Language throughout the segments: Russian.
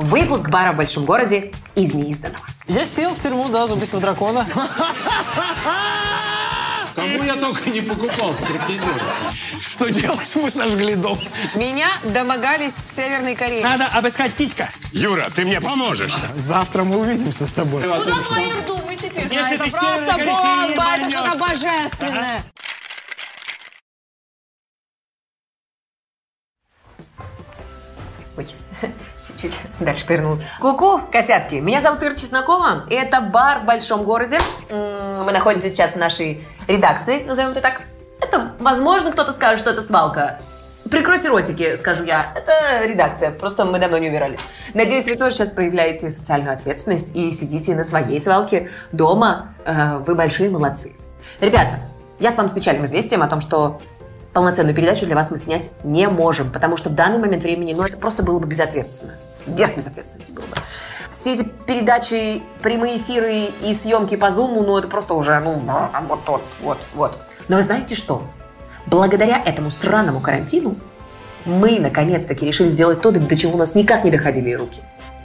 Выпуск бара в большом городе из неизданного. Я сел в тюрьму, да, за убийство дракона. Кому я только не покупал стриптизер. Что делать? Мы сожгли дом. Меня домогались в Северной Корее. Надо обыскать Титька. Юра, ты мне поможешь? Завтра мы увидимся с тобой. Куда мои думаю теперь? Если это просто бомба, это что-то божественное. Ой, чуть-чуть дальше повернулся. Ку-ку, котятки. Меня зовут Ира Чеснокова. И это бар в большом городе. Мы находимся сейчас в нашей редакции, назовем это так. Это, возможно, кто-то скажет, что это свалка. Прикройте ротики, скажу я. Это редакция, просто мы давно не убирались. Надеюсь, вы тоже сейчас проявляете социальную ответственность и сидите на своей свалке дома. Э, Вы большие молодцы. Ребята, я к вам с печальным известием о том, что полноценную передачу для вас мы снять не можем, потому что в данный момент времени, ну, это просто было бы безответственно. Верх безответственности было бы. Все эти передачи, прямые эфиры и съемки по зуму, ну, это просто уже, ну, вот, вот, вот, вот. Но вы знаете что? Благодаря этому сраному карантину мы, наконец-таки, решили сделать то, до чего у нас никак не доходили руки.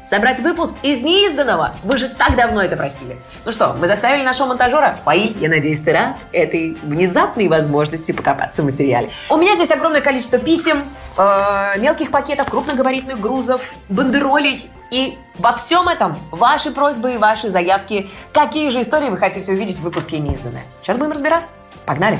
Собрать выпуск из неизданного. Вы же так давно это просили. Ну что, мы заставили нашего монтажера, Фаи, я надеюсь, ты рад этой внезапной возможности покопаться в материале. У меня здесь огромное количество писем, э, мелких пакетов, крупногабаритных грузов, бандеролей. И во всем этом ваши просьбы и ваши заявки. Какие же истории вы хотите увидеть в выпуске неизданное? Сейчас будем разбираться. Погнали.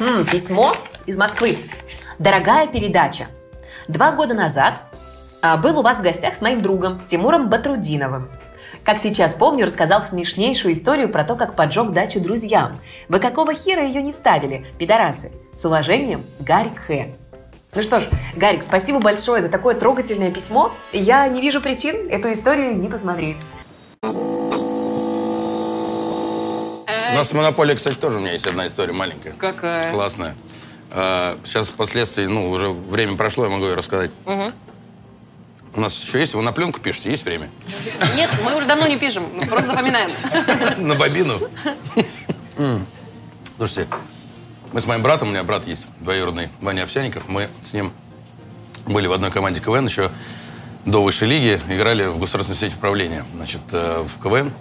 Хм, письмо из Москвы. Дорогая передача. Два года назад а, был у вас в гостях с моим другом Тимуром Батрудиновым. Как сейчас помню, рассказал смешнейшую историю про то, как поджег дачу друзьям. Вы какого хера ее не вставили, пидорасы? С уважением, Гарик Хэ. Ну что ж, Гарик, спасибо большое за такое трогательное письмо. Я не вижу причин эту историю не посмотреть. У нас с Монополией, кстати, тоже у меня есть одна история маленькая. Какая? Классная. А, Сейчас впоследствии, ну, уже время прошло, я могу ее рассказать. У нас еще есть? Вы на пленку пишете? Есть время? Нет, мы уже давно не пишем, мы просто запоминаем. На бобину? Слушайте, мы с моим братом, у меня брат есть двоюродный, Ваня Овсяников, мы с ним были в одной команде КВН еще до высшей лиги, играли в государственную сеть управления, значит, э, в КВН.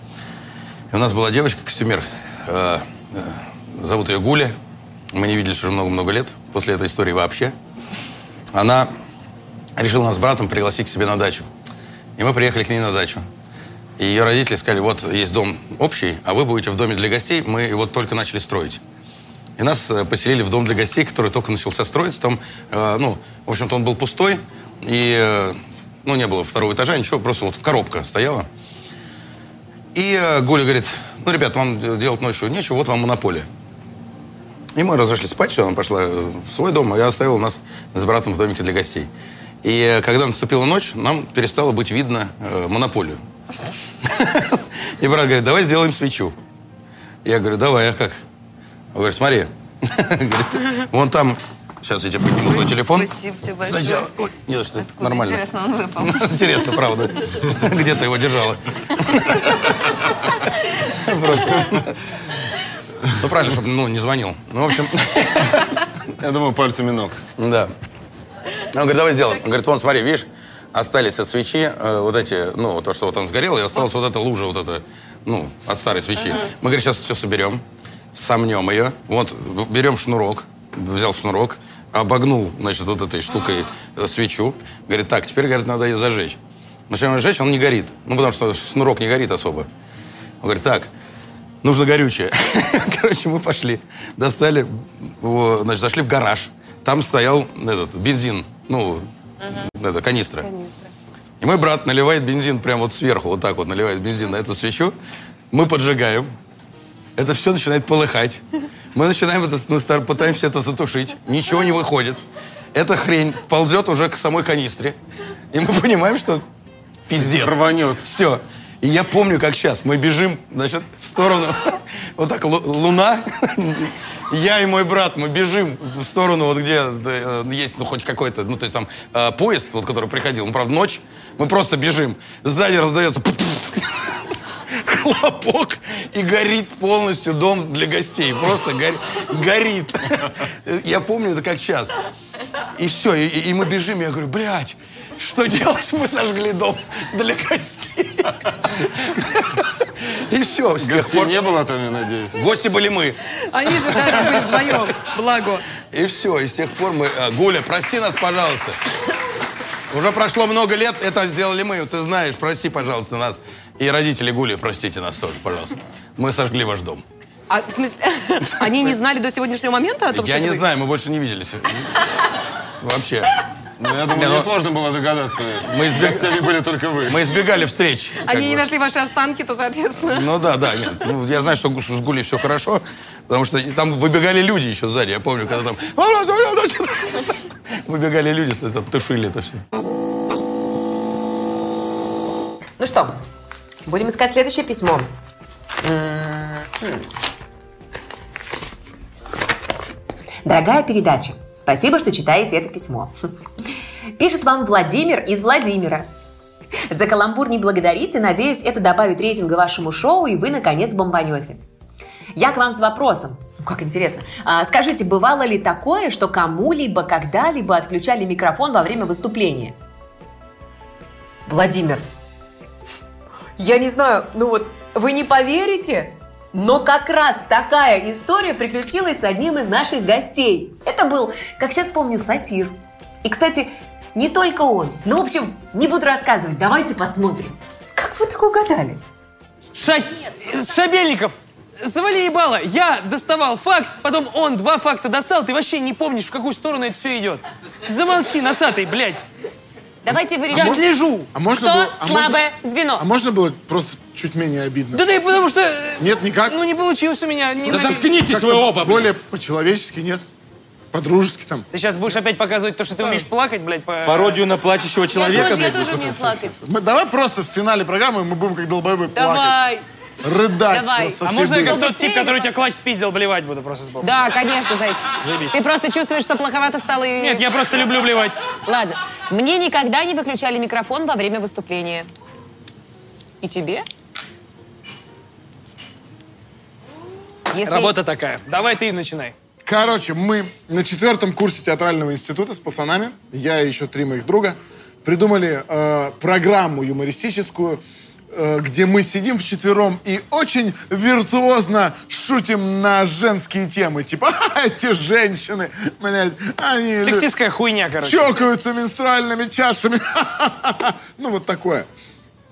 И у нас была девочка-костюмер, э, э, зовут ее Гуля. Мы не виделись уже много-много лет, после этой истории вообще. Она решила нас с братом пригласить к себе на дачу. И мы приехали к ней на дачу. И ее родители сказали, вот есть дом общий, а вы будете в доме для гостей, мы его только начали строить. И нас э, поселили в дом для гостей, который только начался строиться. Там, ну, в общем-то, он был пустой, и, ну, не было второго этажа, ничего, просто вот коробка стояла. И э, Гуля говорит, ну, ребят, вам делать ночью нечего, вот вам монополия. И мы разошлись спать, все, она пошла э, в свой дом, а я оставил нас с братом в домике для гостей. И э, когда наступила ночь, нам перестало быть видно э, монополию. И брат говорит, давай сделаем свечу. Я говорю, давай, а как? Он говорит, смотри. Вон там, сейчас я тебе подниму твой телефон. Спасибо тебе большое. Сначала, ой, не за что, Откуда, нормально. интересно, он выпал? Интересно, правда. Где ты его держала? Просто. Ну, правильно, чтобы ну, не звонил. Ну, в общем, Я думаю, пальцами ног. да. Он говорит, давай сделаем. Он говорит, вон, смотри, видишь, остались от свечи э, вот эти, ну, то, что вот он сгорел, и осталась вот эта лужа, вот эта, ну, от старой свечи. Мы, говорит, сейчас все соберем, сомнем ее. Вот, берем шнурок, взял шнурок, обогнул, значит, вот этой штукой э, свечу. Говорит, так, теперь, говорит, надо ее зажечь. Начинаем сжечь, он не горит. Ну, потому что шнурок не горит особо. Он говорит, так, нужно горючее. Короче, мы пошли, достали, его, значит, зашли в гараж. Там стоял этот бензин, ну, это, канистра. И мой брат наливает бензин прямо вот сверху, вот так вот наливает бензин на эту свечу. Мы поджигаем. Это все начинает полыхать. Мы начинаем это, мы пытаемся это затушить. Ничего не выходит. Эта хрень ползет уже к самой канистре. И мы понимаем, что пиздец. Рванет. Все. И я помню, как сейчас. Мы бежим, значит, в сторону, вот так, лу- луна. Я и мой брат, мы бежим в сторону, вот где э, есть, ну, хоть какой-то, ну, то есть там э, поезд, вот, который приходил, ну, правда, ночь. Мы просто бежим. Сзади раздается хлопок и горит полностью дом для гостей. Просто гори- горит. Я помню это как сейчас. И все, и, и мы бежим, я говорю, блядь, что делать? Мы сожгли дом для гостей. И все, с тех Гостей пор... не было там, я надеюсь. Гости были мы. Они же даже были вдвоем. Благо. И все, и с тех пор мы... а, Гуля, прости нас, пожалуйста. Уже прошло много лет, это сделали мы, ты знаешь, прости, пожалуйста, нас. И родители Гули, простите нас тоже, пожалуйста. Мы сожгли ваш дом. А, в смысле, они не знали до сегодняшнего момента о том, Я что не вы? знаю, мы больше не виделись. Вообще. Ну, я думаю, Не, ну- несложно было догадаться. Мы избег- Гостями были только вы. Мы избегали встреч. Они не нашли ваши останки, то, соответственно... Ну да, да, нет. Ну, я знаю, что с Гулей все хорошо, потому что там выбегали люди еще сзади. Я помню, когда там... Выбегали люди, там, тушили это все. Ну что, будем искать следующее письмо. М, хм. Дорогая передача, спасибо, что читаете это письмо. Пишет вам Владимир из Владимира. За каламбур не благодарите, надеюсь, это добавит рейтинга вашему шоу, и вы, наконец, бомбанете. Я к вам с вопросом. Ну, Как интересно. А, скажите, бывало ли такое, что кому-либо когда-либо отключали микрофон во время выступления? Владимир, я не знаю, ну вот, вы не поверите, но как раз такая история приключилась с одним из наших гостей. Это был, как сейчас помню, сатир. И, кстати, не только он. Ну, в общем, не буду рассказывать, давайте посмотрим. Как вы так угадали? Ша... Шабельников, завали ебало. Я доставал факт, потом он два факта достал, ты вообще не помнишь, в какую сторону это все идет. Замолчи, носатый, блядь. Давайте вы Я решим, слежу. А можно кто было, а слабое звено. Можно, а можно было просто чуть менее обидно? Да ты потому что... э, Нет, никак? Ну, не получилось у меня. Не Да нави- заткнитесь вы оба. Более по-человечески, нет? По-дружески там. Ты сейчас будешь опять показывать то, что ты умеешь плакать, блядь, по... Пародию на плачущего Я человека, тоже, я тоже умею плакать. Мы, давай просто в финале программы мы будем как долбоебы плакать. Давай. Рыдать Давай. просто А со можно я как тот тип, который тебя клатч спиздил, блевать буду просто сбоку? Да, конечно, зайчик. Заебись. Ты просто чувствуешь, что плоховато стало и... Нет, я просто люблю блевать. Ладно. Мне никогда не выключали микрофон во время выступления. И тебе? Если... Работа такая. Давай ты начинай. Короче, мы на четвертом курсе театрального института с пацанами, я и еще три моих друга, придумали э, программу юмористическую, где мы сидим вчетвером и очень виртуозно шутим на женские темы. Типа, «А, эти женщины, блядь, они... Сексистская хуйня, короче. чокаются менструальными чашами. Ну, вот такое.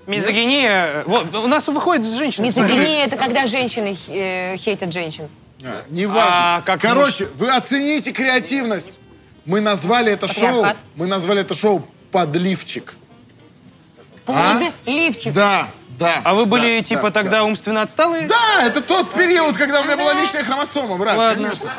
Мизогиния. Вот, у нас выходит женщина. Мизогиния — это когда женщины э, хейтят женщин. А, Неважно. А как Короче, вы оцените креативность. Мы назвали это шоу, мы назвали это шоу «Подливчик». Лифчик. Да, да. А вы были, да, типа, да, тогда умственно отсталые? Да, это тот период, когда у меня была лишняя хромосома, брат, Ладно. конечно.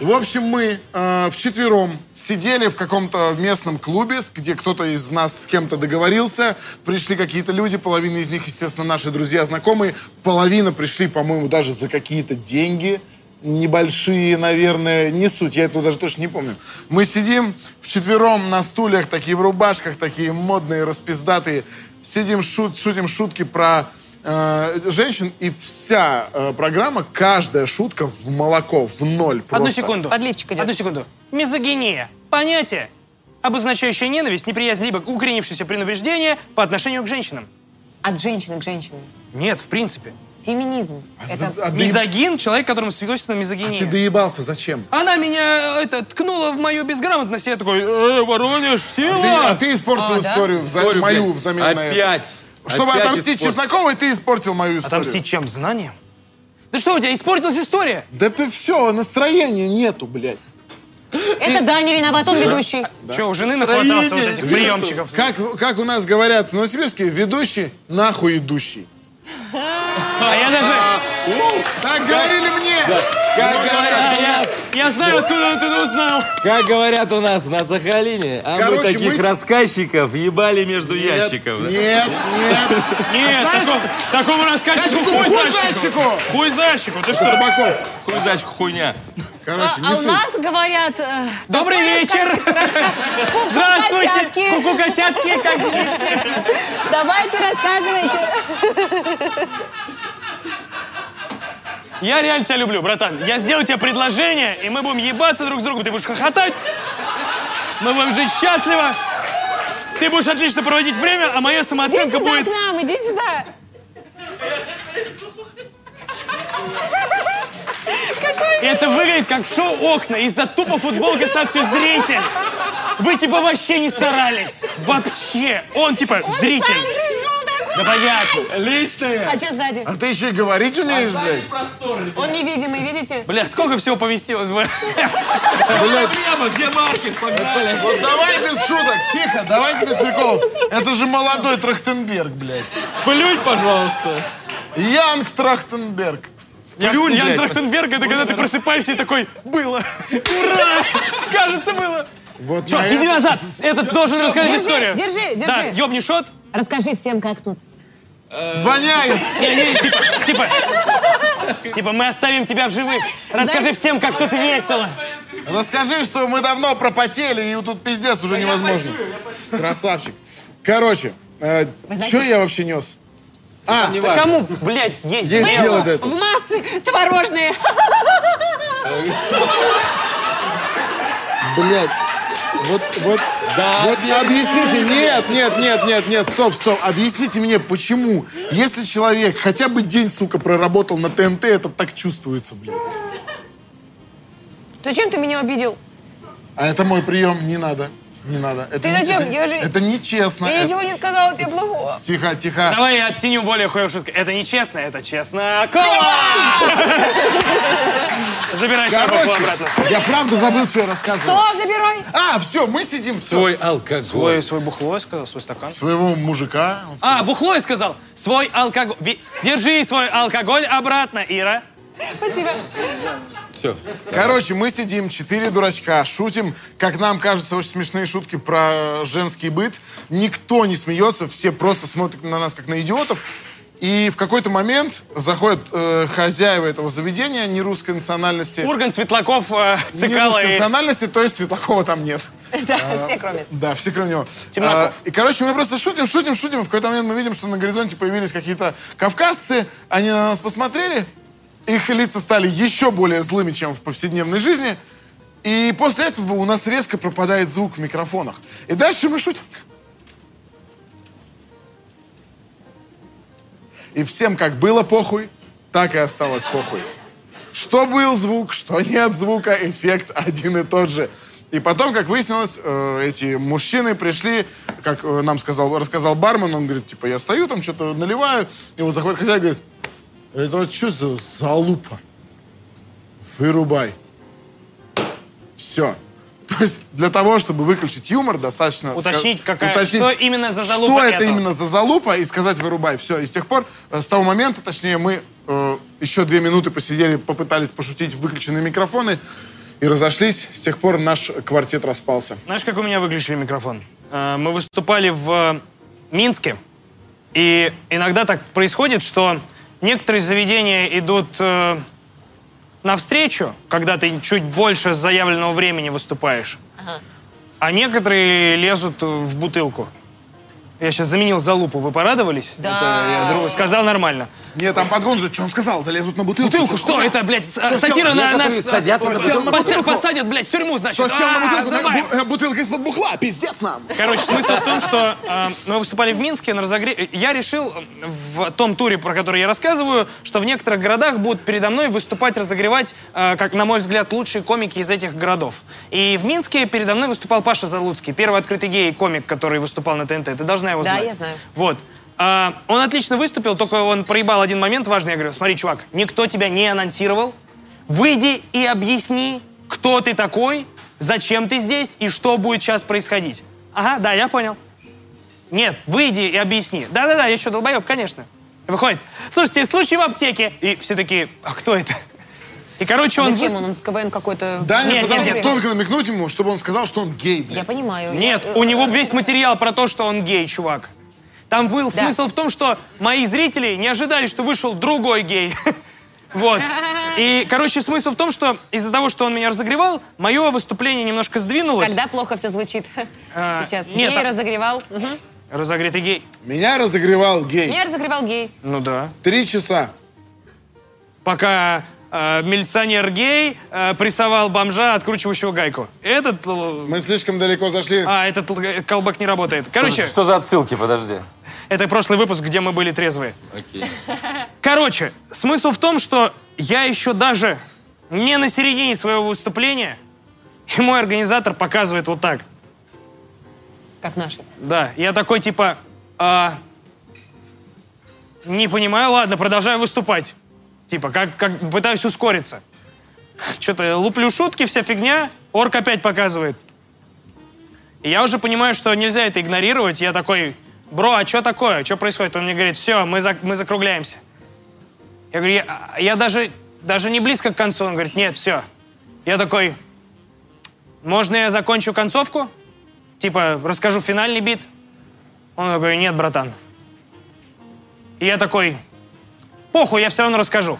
В общем, мы э, вчетвером сидели в каком-то местном клубе, где кто-то из нас с кем-то договорился. Пришли какие-то люди, половина из них, естественно, наши друзья, знакомые. Половина пришли, по-моему, даже за какие-то деньги небольшие, наверное, не суть, я этого даже точно не помню. Мы сидим вчетвером на стульях, такие в рубашках, такие модные, распиздатые, сидим, шут, шутим шутки про э, женщин, и вся э, программа, каждая шутка в молоко, в ноль просто. Одну секунду. Подливчик идет. Одну секунду. Мизогиния. Понятие, обозначающее ненависть, неприязнь, либо укоренившееся предубеждение по отношению к женщинам. От женщины к женщине. Нет, в принципе. Феминизм. А Это... за- а ты- Мизогин — человек, которому свойственна а мизогиния. ты доебался, зачем? Она меня это, ткнула в мою безграмотность, и я такой, э, Воронеж, Ты- сила! а ты испортил А, да? историю, вза- Историю, мою взамен на это. Опять. Чтобы Опять отомстить испортил. Чесноковой, ты испортил мою историю. Отомстить чем? Знанием? Да что у тебя, испортилась история? Да ты все, настроения нету, блядь. Это Даня виноват, он ведущий. Че, у жены нахватался вот этих приемчиков? Как, как у нас говорят в Новосибирске, ведущий нахуй идущий. А я даже... Так говорили мне. Как А, говорят, у я, нас, я знаю, откуда это узнал. как говорят у нас на Сахалине, а Короче, мы таких мы с- рассказчиков ебали между ящиков. да? Нет, нет. Нет, Знаешь- такому, такому рассказчику Зайчику, хуй зайчику. Хуй зайчику, ты что? Табаков. Хуй зайчик, хуйня. Короче, А, не а у суть. нас говорят... э, Добрый такой вечер. рассказчик, раска- Ку-ку, Здравствуйте, котятки. куку котятки, как делишки? Давайте рассказывайте. Я реально тебя люблю, братан. Я сделаю тебе предложение, и мы будем ебаться друг с другом. Ты будешь хохотать, мы будем жить счастливо. Ты будешь отлично проводить время, а моя Иди самооценка сюда будет... к нам, иди сюда. Это выглядит как в шоу «Окна» из-за тупо футболки с надписью «Зритель». Вы типа вообще не старались. Вообще. Он типа Сам зритель. пришел Да понятно. Личное. А что сзади? А ты еще и говорить умеешь, блядь? Он невидимый, видите? Бля, сколько всего поместилось бы? Проблема, где маркет? Погнали. вот давай без шуток, тихо, давайте без приколов. Это же молодой Трахтенберг, блядь. Сплюнь, пожалуйста. Янг Трахтенберг. Ян, Ян блядь. Трахтенберг, это когда ты просыпаешься и такой, было. Ура! Кажется, было. Вот Чё, на иди назад. Этот должен рассказать Держи, историю. держи, Да, держи. ёбни шот. Расскажи всем, как тут. Воняет. Не, не, типа, типа, типа, мы оставим тебя в живых. Расскажи всем, как тут весело. Расскажи, что мы давно пропотели, и тут пиздец уже невозможно. Красавчик. Короче, э, что я вообще нес? А, Кому, блядь, есть есть дело? дело до этого. В массы творожные. Блядь. Вот, вот, Да, вот объясните, нет, нет, нет, нет, нет, стоп, стоп, объясните мне, почему, если человек хотя бы день, сука, проработал на ТНТ, это так чувствуется, блядь. Зачем ты меня обидел? А это мой прием, не надо, не надо. Это Ты не- зачем? Это, Я же- это нечестно. Я Это- ничего не сказала тебе плохого. Тихо, тихо. Давай я оттеню более хуевую шутку. Это нечестно, это честно. Кола! Забирай свою Короче, обратно. я правда забыл, что я рассказывал. Что забирай? А, все, мы сидим, все. Свой алкоголь. Свой, свой бухло я сказал, свой стакан. Своего мужика. он А, бухло я сказал. Свой алкоголь. Ви- Держи свой алкоголь обратно, Ира. Спасибо. Все. Короче, мы сидим, четыре дурачка, шутим, как нам кажется, очень смешные шутки про женский быт. Никто не смеется, все просто смотрят на нас, как на идиотов. И в какой-то момент заходят э, хозяева этого заведения нерусской национальности. Урган, Светлаков, э, Цикало Нерусской и... национальности, то есть Светлакова там нет. Да, все кроме. Да, все кроме него. Темнаков. А, и, короче, мы просто шутим, шутим, шутим. В какой-то момент мы видим, что на горизонте появились какие-то кавказцы. Они на нас посмотрели. Их лица стали еще более злыми, чем в повседневной жизни. И после этого у нас резко пропадает звук в микрофонах. И дальше мы шутим. И всем как было похуй, так и осталось похуй. Что был звук, что нет звука, эффект один и тот же. И потом, как выяснилось, э, эти мужчины пришли, как э, нам сказал, рассказал бармен, он говорит, типа, я стою там, что-то наливаю, и вот заходит хозяин, говорит, это что за залупа? Вырубай. Все. То есть для того, чтобы выключить юмор, достаточно... Уточнить, какая- что именно за залупа Что это этого? именно за залупа, и сказать «вырубай». Все. И с тех пор, э, с того момента, точнее, мы э, еще две минуты посидели, попытались пошутить в выключенные микрофоны и разошлись. С тех пор наш квартет распался. Знаешь, как у меня выключили микрофон? Э, Мы выступали в Минске, и иногда так происходит, что некоторые заведения идут э, навстречу, когда ты чуть больше заявленного времени выступаешь, а некоторые лезут в бутылку. Я сейчас заменил залупу. Вы порадовались? Да. Это я другу сказал нормально. Нет, там подгон же, что он сказал, залезут на бутылку. Бутылку, что? хуя? Это, блядь, Кто сатира сел? на нас. садятся на бутылку. Пося- Посадят, блядь, в тюрьму, значит. Кто сел на А, бутылку? На- э, Бутылка из-под бухла, пиздец нам. Короче, смысл в том, что э, мы выступали в Минске на разогре... Я решил э, в том туре, про который я рассказываю, что в некоторых городах будут передо мной выступать, разогревать, э, как, на мой взгляд, лучшие комики из этих городов. И в Минске передо мной выступал Паша Залуцкий, первый открытый гей-комик, который выступал на ТНТ. Ты должна его Да, знать. я знаю. Вот. А, он отлично выступил, только он проебал один момент важный. Я говорю, смотри, чувак, никто тебя не анонсировал. Выйди и объясни, кто ты такой, зачем ты здесь и что будет сейчас происходить. Ага, да, я понял. Нет, выйди и объясни. Да-да-да, я что, долбоеб, конечно. Выходит, слушайте, случай в аптеке. И все такие, а кто это? И, короче, он... Зачем он? Он с КВН какой-то... Даня Нет, нет, нет. тонко намекнуть ему, чтобы он сказал, что он гей, блядь. Я понимаю. Нет, Я- у него весь материал про то, что он гей, чувак. Там был Да. смысл в том, что мои зрители не ожидали, что вышел другой гей. Вот. И, короче, смысл в том, что из-за того, что он меня разогревал, мое выступление немножко сдвинулось. Когда плохо все звучит А, сейчас. нет, гей а- разогревал. Мгм. Разогретый гей. Меня разогревал гей. Меня разогревал гей. Ну да. Три часа. Пока э, милиционер гей э, прессовал бомжа, откручивающего гайку. Этот... э, Мы слишком далеко зашли. А, этот л- колбак не работает. Короче, Что за отсылки, подожди. это прошлый выпуск, где мы были трезвые. Окей. Короче, смысл в том, что я еще даже не на середине своего выступления, и мой организатор показывает вот так. Как наши. Да, я такой типа, а, не понимаю, ладно, продолжаю выступать. Типа, как, как пытаюсь ускориться. Что-то луплю шутки, вся фигня, орк опять показывает. И я уже понимаю, что нельзя это игнорировать. Я такой, бро, а что такое? Что происходит? Он мне говорит, все, мы, зак- мы закругляемся. Я говорю, я, я даже, даже не близко к концу. Он говорит, нет, все. Я такой, можно я закончу концовку? Типа, расскажу финальный бит? Он такой, нет, братан. И я такой, похуй, я все равно расскажу.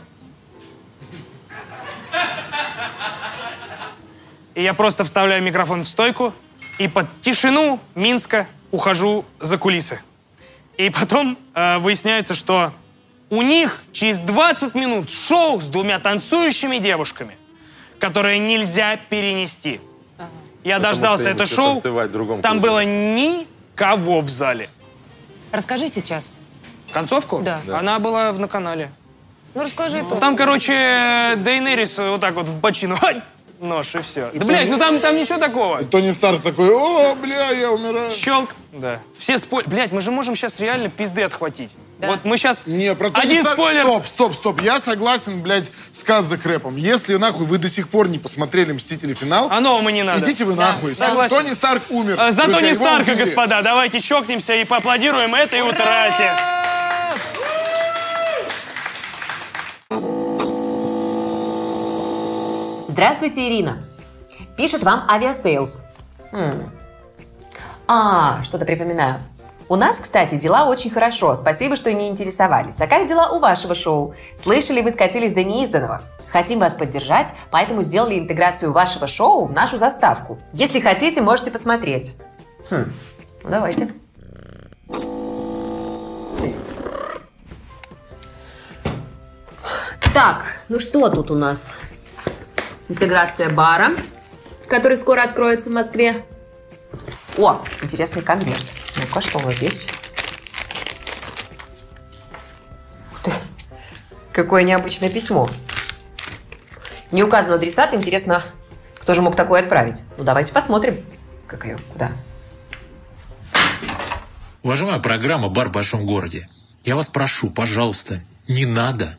И я просто вставляю микрофон в стойку и под тишину Минска ухожу за кулисы. И потом э, выясняется, что у них через 20 минут шоу с двумя танцующими девушками, которые нельзя перенести. Я дождался что им это шоу, танцевать в другом там клубе. было никого в зале. Расскажи сейчас. Концовку? Да. Она была в, на канале. Ну, расскажи то. Там, короче, Дейнерис вот так вот в бочину. Нож и все. Да, блядь, ну там, там ничего такого. Тони Старк такой, о, бля, я умираю. Щелк. Да. Все спойлеры. Блядь, мы же можем сейчас реально пизды отхватить. Да. Вот мы сейчас... Не, про Тони Один Старк- спойлер. Стоп, стоп, стоп. Я согласен, блядь, с Кадзе Крэпом. Если, нахуй, вы до сих пор не посмотрели «Мстители. Финал», А нового не надо. идите вы нахуй. согласен. Тони Старк умер. А, За Тони Старка, господа, давайте чокнемся и поаплодируем этой утрате. Здравствуйте, Ирина. Пишет вам Aviasales. М. А, что-то припоминаю. У нас, кстати, дела очень хорошо. Спасибо, что не интересовались. А как дела у вашего шоу? Слышали, вы скатились до неизданного? Хотим вас поддержать, поэтому сделали интеграцию вашего шоу в нашу заставку. Если хотите, можете посмотреть. Хм, ну давайте. Так, ну что тут у нас? Интеграция бара, который скоро откроется в Москве. О, интересный конверт. Ну-ка, что у нас здесь? Какое необычное письмо. Не указан адресат. Интересно, кто же мог такое отправить? Ну, давайте посмотрим. Как ее? Куда? Уважаемая программа «Бар в большом городе», я вас прошу, пожалуйста, не надо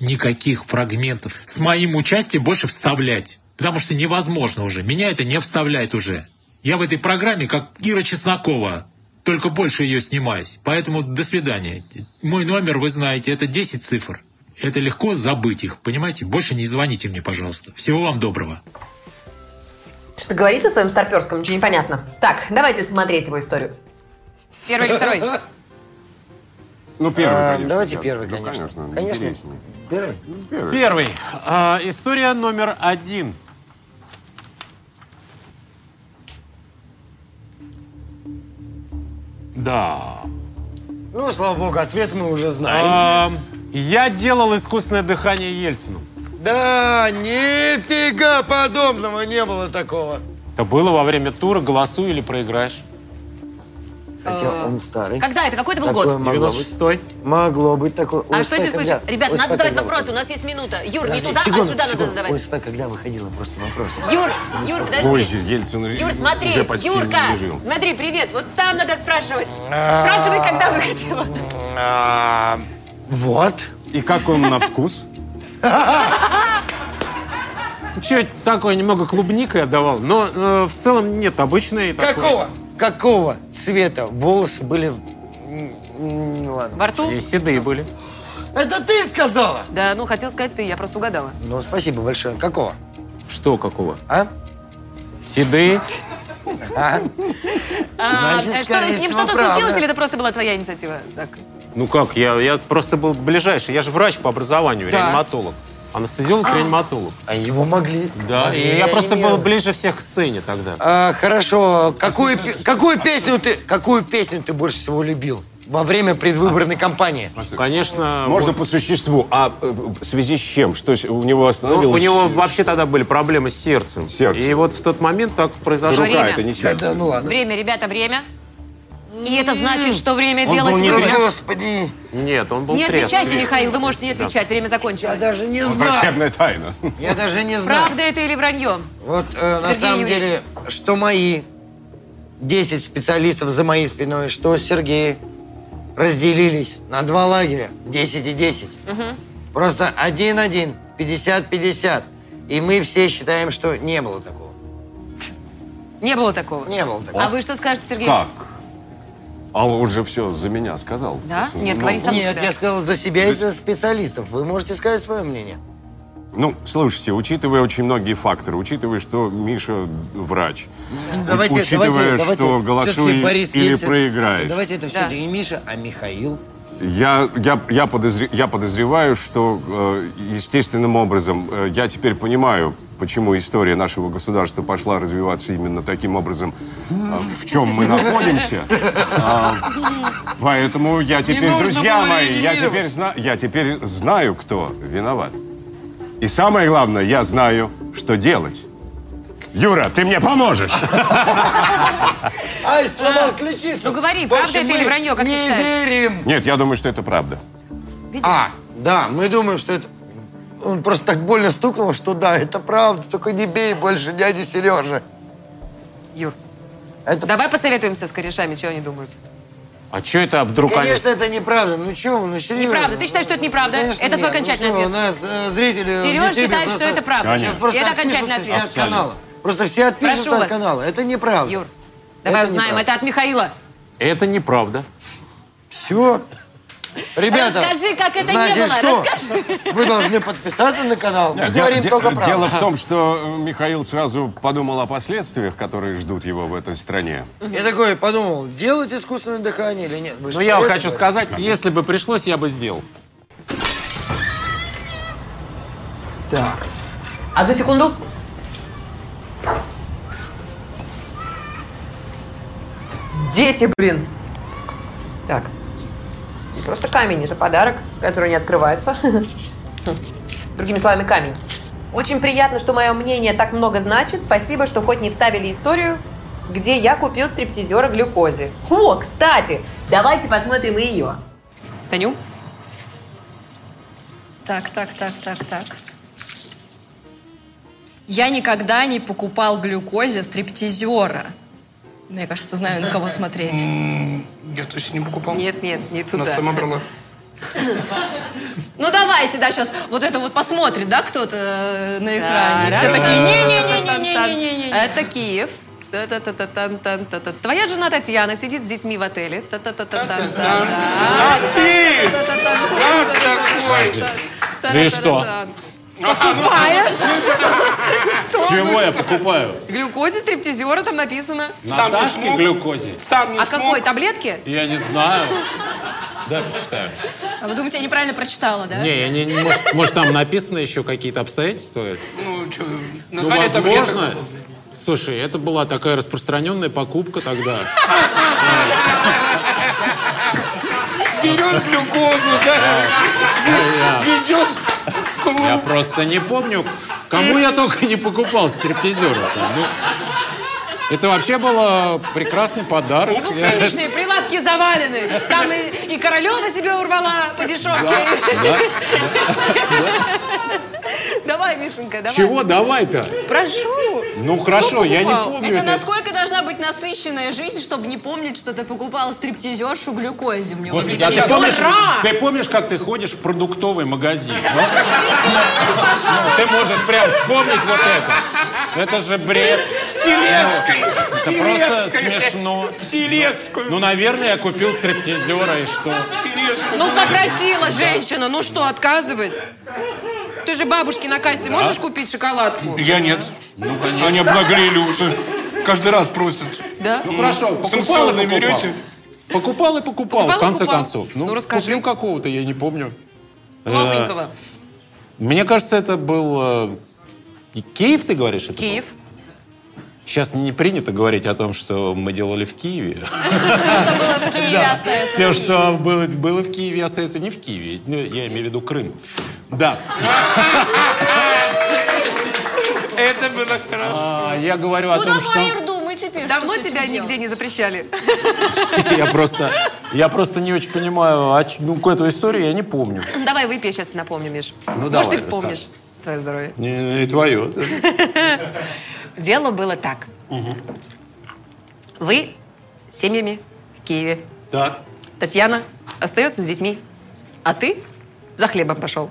никаких фрагментов с моим участием больше вставлять. Потому что невозможно уже. Меня это не вставляет уже. Я в этой программе как Ира Чеснокова, только больше ее снимаюсь. Поэтому до свидания. Мой номер вы знаете, это 10 цифр. Это легко забыть их, понимаете? Больше не звоните мне, пожалуйста. Всего вам доброго. Что-то говорит на своем старперском, ничего не понятно. Так, давайте смотреть его историю. Первый или второй? Ну, первый, А, конечно. давайте да. первый, Ну, конечно. конечно. Конечно. интереснее. Первый? Первый. Первый. А, история номер один. Да. Ну, слава богу, ответ мы уже знаем. А, я делал искусственное дыхание Ельцину. Да, нифига подобного не было такого. Это было во время тура «Голосуй или проиграешь». Хотя он старый. Когда это? Какой это был Такое год? могло быть. 96-й. Могло быть такое. А что если? Ребята, ОСП надо задавать вопросы, у нас есть минута. Юр, не туда, секунду, а сюда надо задавать. ОСП когда выходило? Просто вопрос. Юр, Юр, подожди. Позже Ельцин Юр, смотри, уже почти Юрка, не жил. смотри, привет. Вот там надо спрашивать. Спрашивай, когда выходила. А, Вот. И как он на вкус? Чуть такое немного клубникой отдавал, но э, в целом нет, обычный такой. Какого? Цвета волосы были м, ладно. Во рту? И седые были. Это ты сказала? Да, ну, хотел сказать ты, я просто угадала. Ну, спасибо большое. Какого? Что какого? А? Седые. А? А, Значит, э, что, с ним что-то случилось или это просто была твоя инициатива? Так. Ну как, я, я просто был ближайший. Я же врач по образованию, Да. реаниматолог. Анестезиолог, реаниматолог. А его могли. Да, и я просто был ближе всех к сцене тогда. А, хорошо. Какую, пе- какую песню ты, какую песню ты больше всего любил во время предвыборной кампании? Конечно, Можно вот- по существу. А э, в связи с чем? Что с- у него Ну, остановилось? у него вообще тогда были проблемы с сердцем. Сердце. И вот в тот момент так произошло. Время. Рука, это не сердце. Да, ну ладно. Время, ребята, время. И это значит, что время Он делать был не трезв. Господи. Нет, он был Не трезв. отвечайте, Михаил, вы можете не отвечать, время Я закончилось. даже не знаю. Врачебная тайна. Я даже не знаю. Правда это или вранье? Вот э, на Сергей самом Юрьевич. деле, что мои 10 специалистов за моей спиной, что Сергей разделились на два лагеря. 10 и 10. Просто один-один, 50-50. И мы все считаем, что не было такого. Не было такого. Не было такого. А вы что скажете, Сергей? Как? А он же все за меня сказал. Да? Нет, Ну, говори сам за Нет, себя. я сказал за себя и за специалистов. Вы можете сказать свое мнение. Ну, слушайте, учитывая очень многие факторы, учитывая, что Миша врач, Давайте, у- учитывая, давайте, давайте. что голосуй Всё-таки Борис или Ельцин- проиграешь, Давайте это все Да. не Миша, а Михаил. Я, я, я, подозре- я подозреваю, что э, естественным образом э, я теперь понимаю, почему история нашего государства пошла развиваться именно таким образом, э, в чем мы находимся. А, Поэтому я теперь, друзья мои, я теперь, зна- я теперь знаю, кто виноват. И самое главное, я знаю, что делать. Юра, ты мне поможешь. Ай, сломал ключицу. Ну говори, правда это или вранье, как ты не верим. Нет, я думаю, что это правда. А, да, мы думаем, что это... Он просто так больно стукнул, что да, это правда. Только не бей больше дяди Сережи. Юр, Это, давай посоветуемся с корешами, что они думают. А что это вдруг они... конечно, это неправда. Ну что вы, ну серьезно. Неправда. Ты считаешь, что это неправда? Конечно, Это твой нет. окончательный ну, что, ответ. У нас э, зрители в Сереж Ютубе считает, просто- что это правда. Конечно. Сейчас просто Это окончательный ответ. от канала. Просто все отпишутся Прошу от вас. канала. Это неправда. Юр, давай Это узнаем, неправда. это от Михаила. Это неправда. Все. Ребята, Расскажи, как это не значит, было, что? расскажи. Вы должны подписаться на канал. Мы Де- говорим де- только правду. Дело в том, что э, Михаил сразу подумал о последствиях, которые ждут его в этой стране. Я такой подумал, делать искусственное дыхание или нет? Вы Ну, что, я вам это хочу говорите? сказать, если бы пришлось, я бы сделал. Так. Одну секунду. Дети, блин. Так. Не просто камень, это подарок, который не открывается. Другими словами, камень. Очень приятно, что мое мнение так много значит. Спасибо, что хоть не вставили историю, где я купил стриптизера глюкозе. О, кстати, давайте посмотрим ее. Таню? Так, так, так, так, так. Я никогда не покупал глюкозе стриптизера. Мне кажется, знаю, на кого смотреть. Я точно не покупал. Нет, нет, не туда. Она сама брала. Ну давайте, да, сейчас вот это вот посмотрит, да, кто-то э, на экране. Все такие, не-не-не-не-не-не-не. Это Киев. Та-та-та-та-тан-тан-та-та. Твоя жена Татьяна сидит с детьми в отеле. Та-та-та-та-тан-тан. А ты? Как такой? Ну и что? Покупаешь? Чего я покупаю? Глюкозе стриптизера там написано. Наташке глюкозе? Сам не А смог. какой? Таблетки? Я не знаю. Да, почитаю. А вы думаете, я неправильно прочитала, да? Не, я не, не- может, может, там написано еще какие-то обстоятельства? Ну, что, Ну, возможно. Слушай, это была такая распространенная покупка тогда. Берешь глюкозу, да? Я, Идешь в клуб. Я просто не помню, кому я только не покупал стриптизера. Ну, это вообще был прекрасный подарок. Я- Отличные, прилавки завалены. Там и, и Королева себе урвала по дешевке. Давай, Мишенька, давай. Чего давай-то? Прошу. Ну хорошо, я не покупал? помню. Это это. насколько должна быть насыщенная жизнь, чтобы не помнить, что ты покупала стриптизершу глюкозе? Мне Господи, а ты помнишь, ты помнишь, как ты ходишь в продуктовый магазин? Ты можешь прям вспомнить вот это. Это же бред. Это просто смешно. В тележку. Ну, наверное, я купил стриптизера и что? Ну, попросила женщина, ну что, отказывать? Ты же бабушке на кассе можешь купить шоколадку? Я нет. Ну, конечно. Они обнаглели уже. Каждый раз просят. Да? Ну, хорошо, покупал и Санкционные покупал. берете? Покупал и покупал, Покупал и в конце покупал. концов. Ну, расскажи. Купил какого-то, я не помню. Э, Новенького. Мне кажется, это был... э, Киев, ты говоришь? это был? Киев. Сейчас не принято говорить о том, что мы делали в Киеве. Что было в Киеве, Да. остается в Все, что было, в Киеве, остается не в Киеве. Ну, Я имею в виду Крым. Да. Это было хорошо. А, Я говорю о Ну том, давай, что... Теперь, Давно тебя делать. нигде не запрещали. Я просто, я просто не очень понимаю, а ч- ну, эту историю я не помню. Давай выпей, сейчас напомню, Миш. Ну, Может, давай, ты вспомнишь. Твое здоровье. Не, и твое. Дело было так. Вы с семьями в Киеве. Так. Татьяна остается с детьми. А ты за хлебом пошел.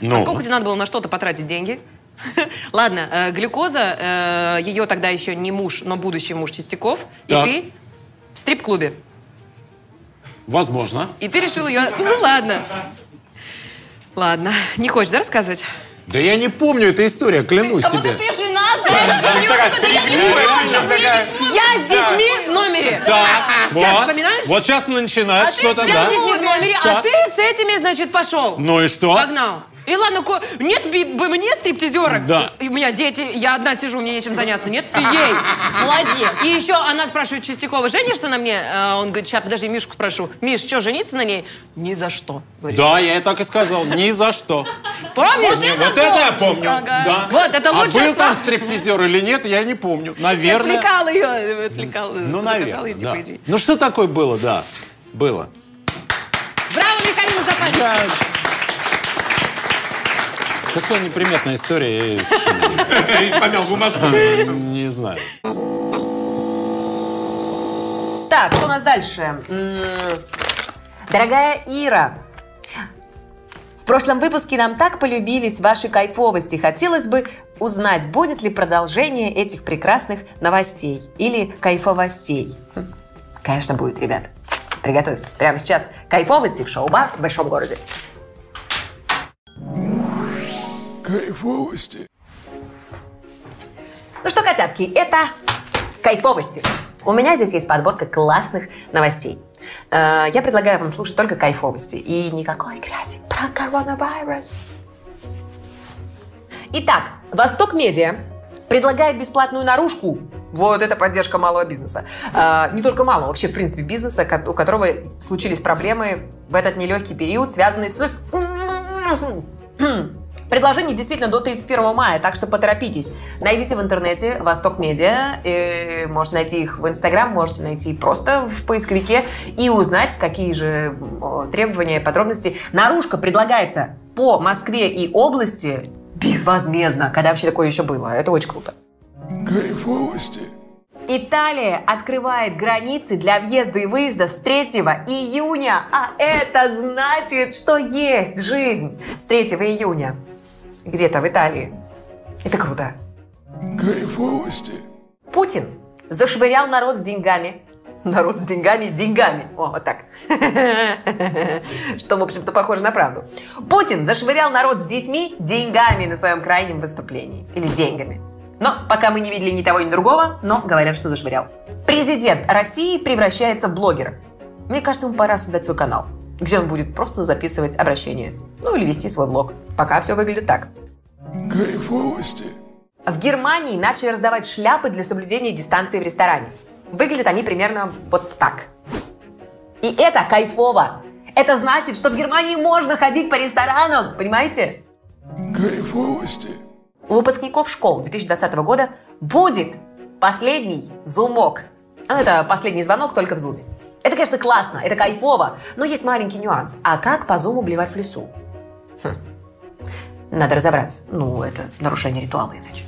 Ну. А сколько тебе надо было на что-то потратить деньги? Ладно, э, глюкоза, э, ее тогда еще не муж, но будущий муж Чистяков. Так. И ты в стрип-клубе. Возможно. И ты решил ее... Ну ладно. Ладно. Не хочешь, да, рассказывать? Да я не помню эту историю, клянусь будто тебе. Я с детьми в номере. Сейчас вот. вспоминаешь? Вот сейчас начинает А что-то, с да. Я с детьми в номере, а ты с этими, значит, пошел. Ну и что? Погнал. И ладно, ко- нет бы мне стриптизерок. Да. И у меня дети, я одна сижу, мне нечем заняться. Нет, ты ей. Молодец. И еще она спрашивает Чистякова, женишься на мне? А Он говорит, сейчас, подожди, Мишку спрошу. Миш, что, жениться на ней? Ни за что. говорит. Да, я ей так и сказал. Ни за что. Помнишь? Не, вот это я помню. Ага. Да. Вот, это а лучшее был там стриптизер или нет, я не помню. Наверное. Отвлекал ее. Отвлекал, Ну, наверное. да. Ну что такое было, да. Было. Браво, Михаил Запасик. Я... Какая неприметная история, помял бумажку. не знаю. Так, что у нас дальше? Дорогая Ира, в прошлом выпуске нам так полюбились ваши кайфовости. Хотелось бы узнать, будет ли продолжение этих прекрасных новостей или кайфовостей. Конечно, будет, ребят. Приготовьтесь. Прямо сейчас кайфовости в шоу-бар в большом городе. Кайфовости. Ну что, котятки, это кайфовости. У меня здесь есть подборка классных новостей. Э, Я предлагаю вам слушать только кайфовости и никакой грязи про коронавирус. Итак, Восток Медиа предлагает бесплатную наружку. Вот это поддержка малого бизнеса. Э, Не только малого, вообще, в принципе, бизнеса, у которого случились проблемы в этот нелегкий период, связанные с Предложение действительно до 31 мая, так что поторопитесь. Найдите в интернете Восток Медиа, э, можете найти их в Инстаграм, можете найти просто в поисковике и узнать, какие же требования, подробности. Наружка предлагается по Москве и области безвозмездно, когда вообще такое еще было. Это очень круто. Кайфовости. Италия открывает границы для въезда и выезда с 3 июня, а это значит, что есть жизнь с 3 июня. Где-то в Италии. Это круто. Кайфовости. Путин зашвырял народ с деньгами. Народ с деньгами, деньгами. О, вот так. Что, в общем-то, похоже на правду. Путин зашвырял народ с детьми деньгами на своем крайнем выступлении. Или деньгами. Но пока мы не видели ни того, ни другого, но говорят, что зашвырял. Президент России превращается в блогера. Мне кажется, ему пора создать свой канал, где он будет просто записывать обращения. Ну или вести свой блог. Пока все выглядит так. Кайфовости. В Германии начали раздавать шляпы для соблюдения дистанции в ресторане. Выглядят они примерно вот так. И это кайфово. Это значит, что в Германии можно ходить по ресторанам, понимаете? Кайфовости. У выпускников школ 2020 года будет последний зумок. Ну, это последний звонок только в зуме. Это, конечно, классно, это кайфово, но есть маленький нюанс. А как по зуму блевать в лесу? Хм. Надо разобраться. Ну, это нарушение ритуала иначе.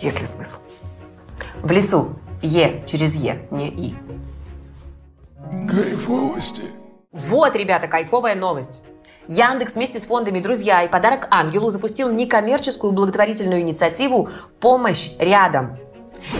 Есть ли смысл? В лесу Е через Е, не И. Кайфовости. Вот, ребята, кайфовая новость. Яндекс вместе с фондами «Друзья» и «Подарок ангелу» запустил некоммерческую благотворительную инициативу «Помощь рядом».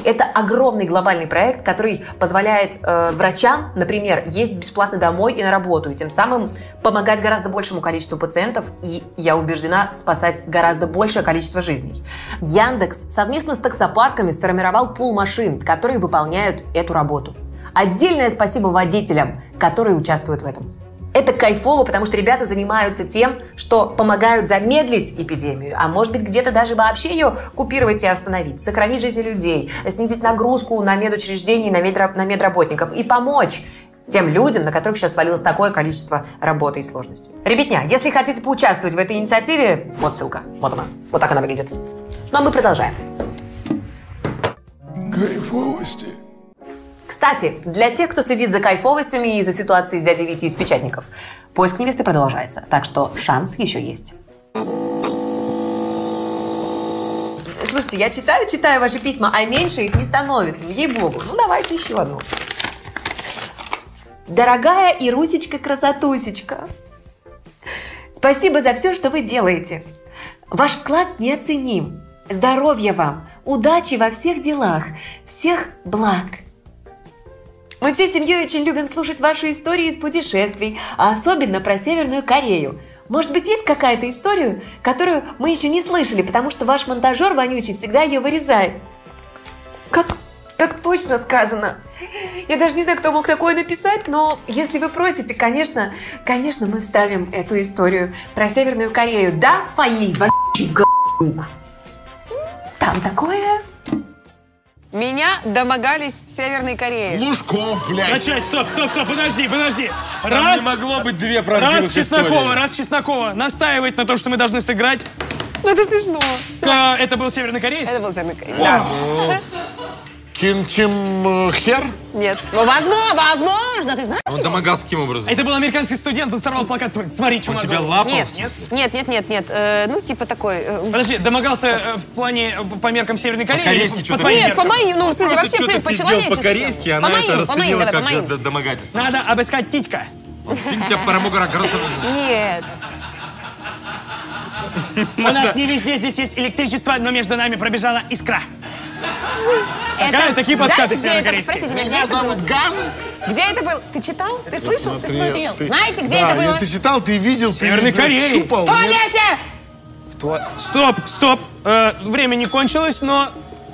Это огромный глобальный проект, который позволяет э, врачам, например, есть бесплатно домой и на работу, и тем самым помогать гораздо большему количеству пациентов и, я убеждена, спасать гораздо большее количество жизней. Яндекс совместно с таксопарками сформировал пул машин, которые выполняют эту работу. Отдельное спасибо водителям, которые участвуют в этом. Это кайфово, потому что ребята занимаются тем, что помогают замедлить эпидемию, а может быть где-то даже вообще ее купировать и остановить, сохранить жизни людей, снизить нагрузку на медучреждения, на, медра- на медработников и помочь тем людям, на которых сейчас свалилось такое количество работы и сложностей. Ребятня, если хотите поучаствовать в этой инициативе, вот ссылка, вот она, вот так она выглядит. Ну а мы продолжаем. Кайфовости. Кстати, для тех, кто следит за кайфовостями и за ситуацией с дядей Вити из Печатников, поиск невесты продолжается, так что шанс еще есть. Слушайте, я читаю, читаю ваши письма, а меньше их не становится, ей-богу. Ну, давайте еще одну. Дорогая Ирусечка-красотусечка, спасибо за все, что вы делаете. Ваш вклад неоценим. Здоровья вам, удачи во всех делах, всех благ. Мы всей семьей очень любим слушать ваши истории из путешествий, а особенно про Северную Корею. Может быть, есть какая-то история, которую мы еще не слышали, потому что ваш монтажер вонючий всегда ее вырезает. Как, как точно сказано. Я даже не знаю, кто мог такое написать, но если вы просите, конечно, конечно, мы вставим эту историю про Северную Корею. Да, Фаиль, вонючий г***юк? Там такое... Меня домогались в Северной Корее. Лужков, блядь. Начать, стоп, стоп, стоп, подожди, подожди. Там Раз, не могло быть две раз правдивых Чеснокова, истории. раз Чеснокова настаивает на то, что мы должны сыграть. Ну это смешно. К- Это был северный кореец? Это был Северный Корея. Да. Кин Чим э, Хер? Нет. Ну, возможно, возможно, ты знаешь Он его? домогался каким образом? Это был американский студент, он сорвал плакат, смотри, смотри, что Он тебя лапал? Нет, Нет? нет, нет, нет. Э, ну, типа такой... э, Подожди, домогался э, в плане э, по меркам Северной Кореи? По-корейски что-то твоим Нет, по моим, ну, в смысле, вообще, в принципе, по-человечески. по-корейски, она По моим, это по моим, расценила давай, как по домогательство. Надо обыскать титька. Ты тебя парамогора Нет. У нас не везде здесь есть электричество, но между нами пробежала искра. Такая- Это- такие подкаты Знаете, где это? Спросите меня, где Меня это было? зовут Ган. Где это был? Ты читал? Ты слышал? Ты смотрел? Знаете, где Да, это было? Ты читал, ты видел, ты Северной блядь, Кореи. щупал. В туалете! Стоп, стоп. Э, время не кончилось, но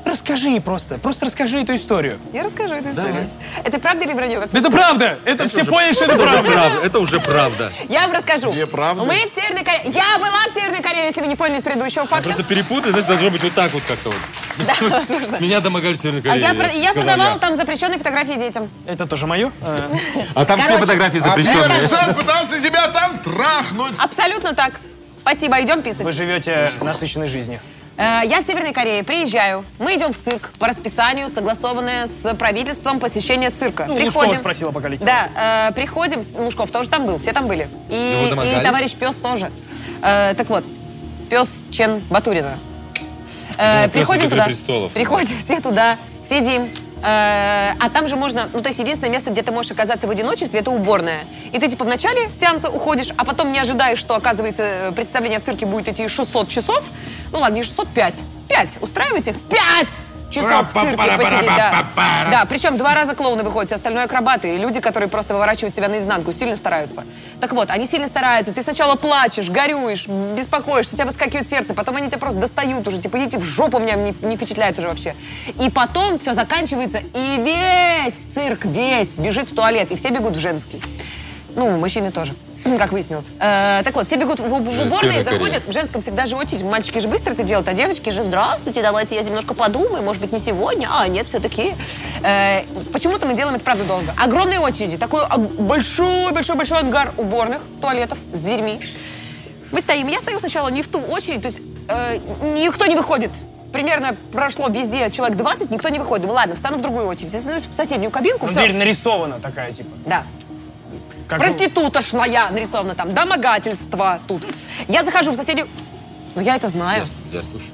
расскажи просто. Просто расскажи эту историю. Я расскажу эту историю. Это правда или вранье? Как Это правда. Это, все поняли, что это Это уже правда. правда. Это уже правда. Я вам расскажу. Где правда? Мы в Северной Корее. Я была в Северной Корее, если вы не поняли из предыдущего факта. Просто перепутать, значит, должно быть вот так вот как-то вот. Да, возможно. Меня домогались в Северной А Корее. я, про- я сказал продавала я. там запрещенные фотографии детям. Это тоже мое? А там все Короче, фотографии А запрещенные. первый пытался тебя там трахнуть. Абсолютно так. Спасибо, идем писать. Вы живете насыщенной жизнью. Э, Я в Северной Корее, приезжаю. Мы идем в цирк по расписанию, согласованное с правительством посещение цирка. Ну, Лужкова спросила, пока летела. Да, э, приходим. Лужков тоже там был, все там были. И, и товарищ пес тоже. Э, так вот, пес Чен Батурина. Э, Ну, приходим «Игры туда, престолов». приходим все туда, сидим. Э, а там же можно, ну то есть единственное место, где ты можешь оказаться в одиночестве, это уборная. И ты типа в начале сеанса уходишь, а потом не ожидаешь, что оказывается представление в цирке будет идти 600 часов. Ну ладно, не 600, 5. 5. Устраивайте их? 5 часов в цирке посидеть, да. Да, причем два раза клоуны выходят, все остальное акробаты. И люди, которые просто выворачивают себя наизнанку, сильно стараются. Так вот, они сильно стараются. Ты сначала плачешь, горюешь, беспокоишься, у тебя выскакивает сердце, потом они тебя просто достают уже. Типа, идите в жопу, меня не, не впечатляет уже вообще. И потом все заканчивается, и весь цирк, весь бежит в туалет, и все бегут в женский. Ну, мужчины тоже, как выяснилось. Э, так вот, все бегут в, уборные, заходят. В женском всегда же очередь. Мальчики же быстро это делают, а девочки же, здравствуйте, давайте я немножко подумаю, может быть, не сегодня. А, нет, все-таки. почему-то мы делаем это, правда, долго. Огромные очереди, такой большой-большой-большой ангар уборных, туалетов с дверьми. Мы стоим. Я стою сначала не в ту очередь, то есть э, никто не выходит. Примерно прошло везде человек 20, никто не выходит. Думаю, ладно, встану в другую очередь. Я становлюсь в соседнюю кабинку, Ну, все. Дверь нарисована такая, типа. Да. Как- Проститутошная нарисована там, домогательство тут. Я захожу в соседнюю... Ну, я это знаю. Я слушаю.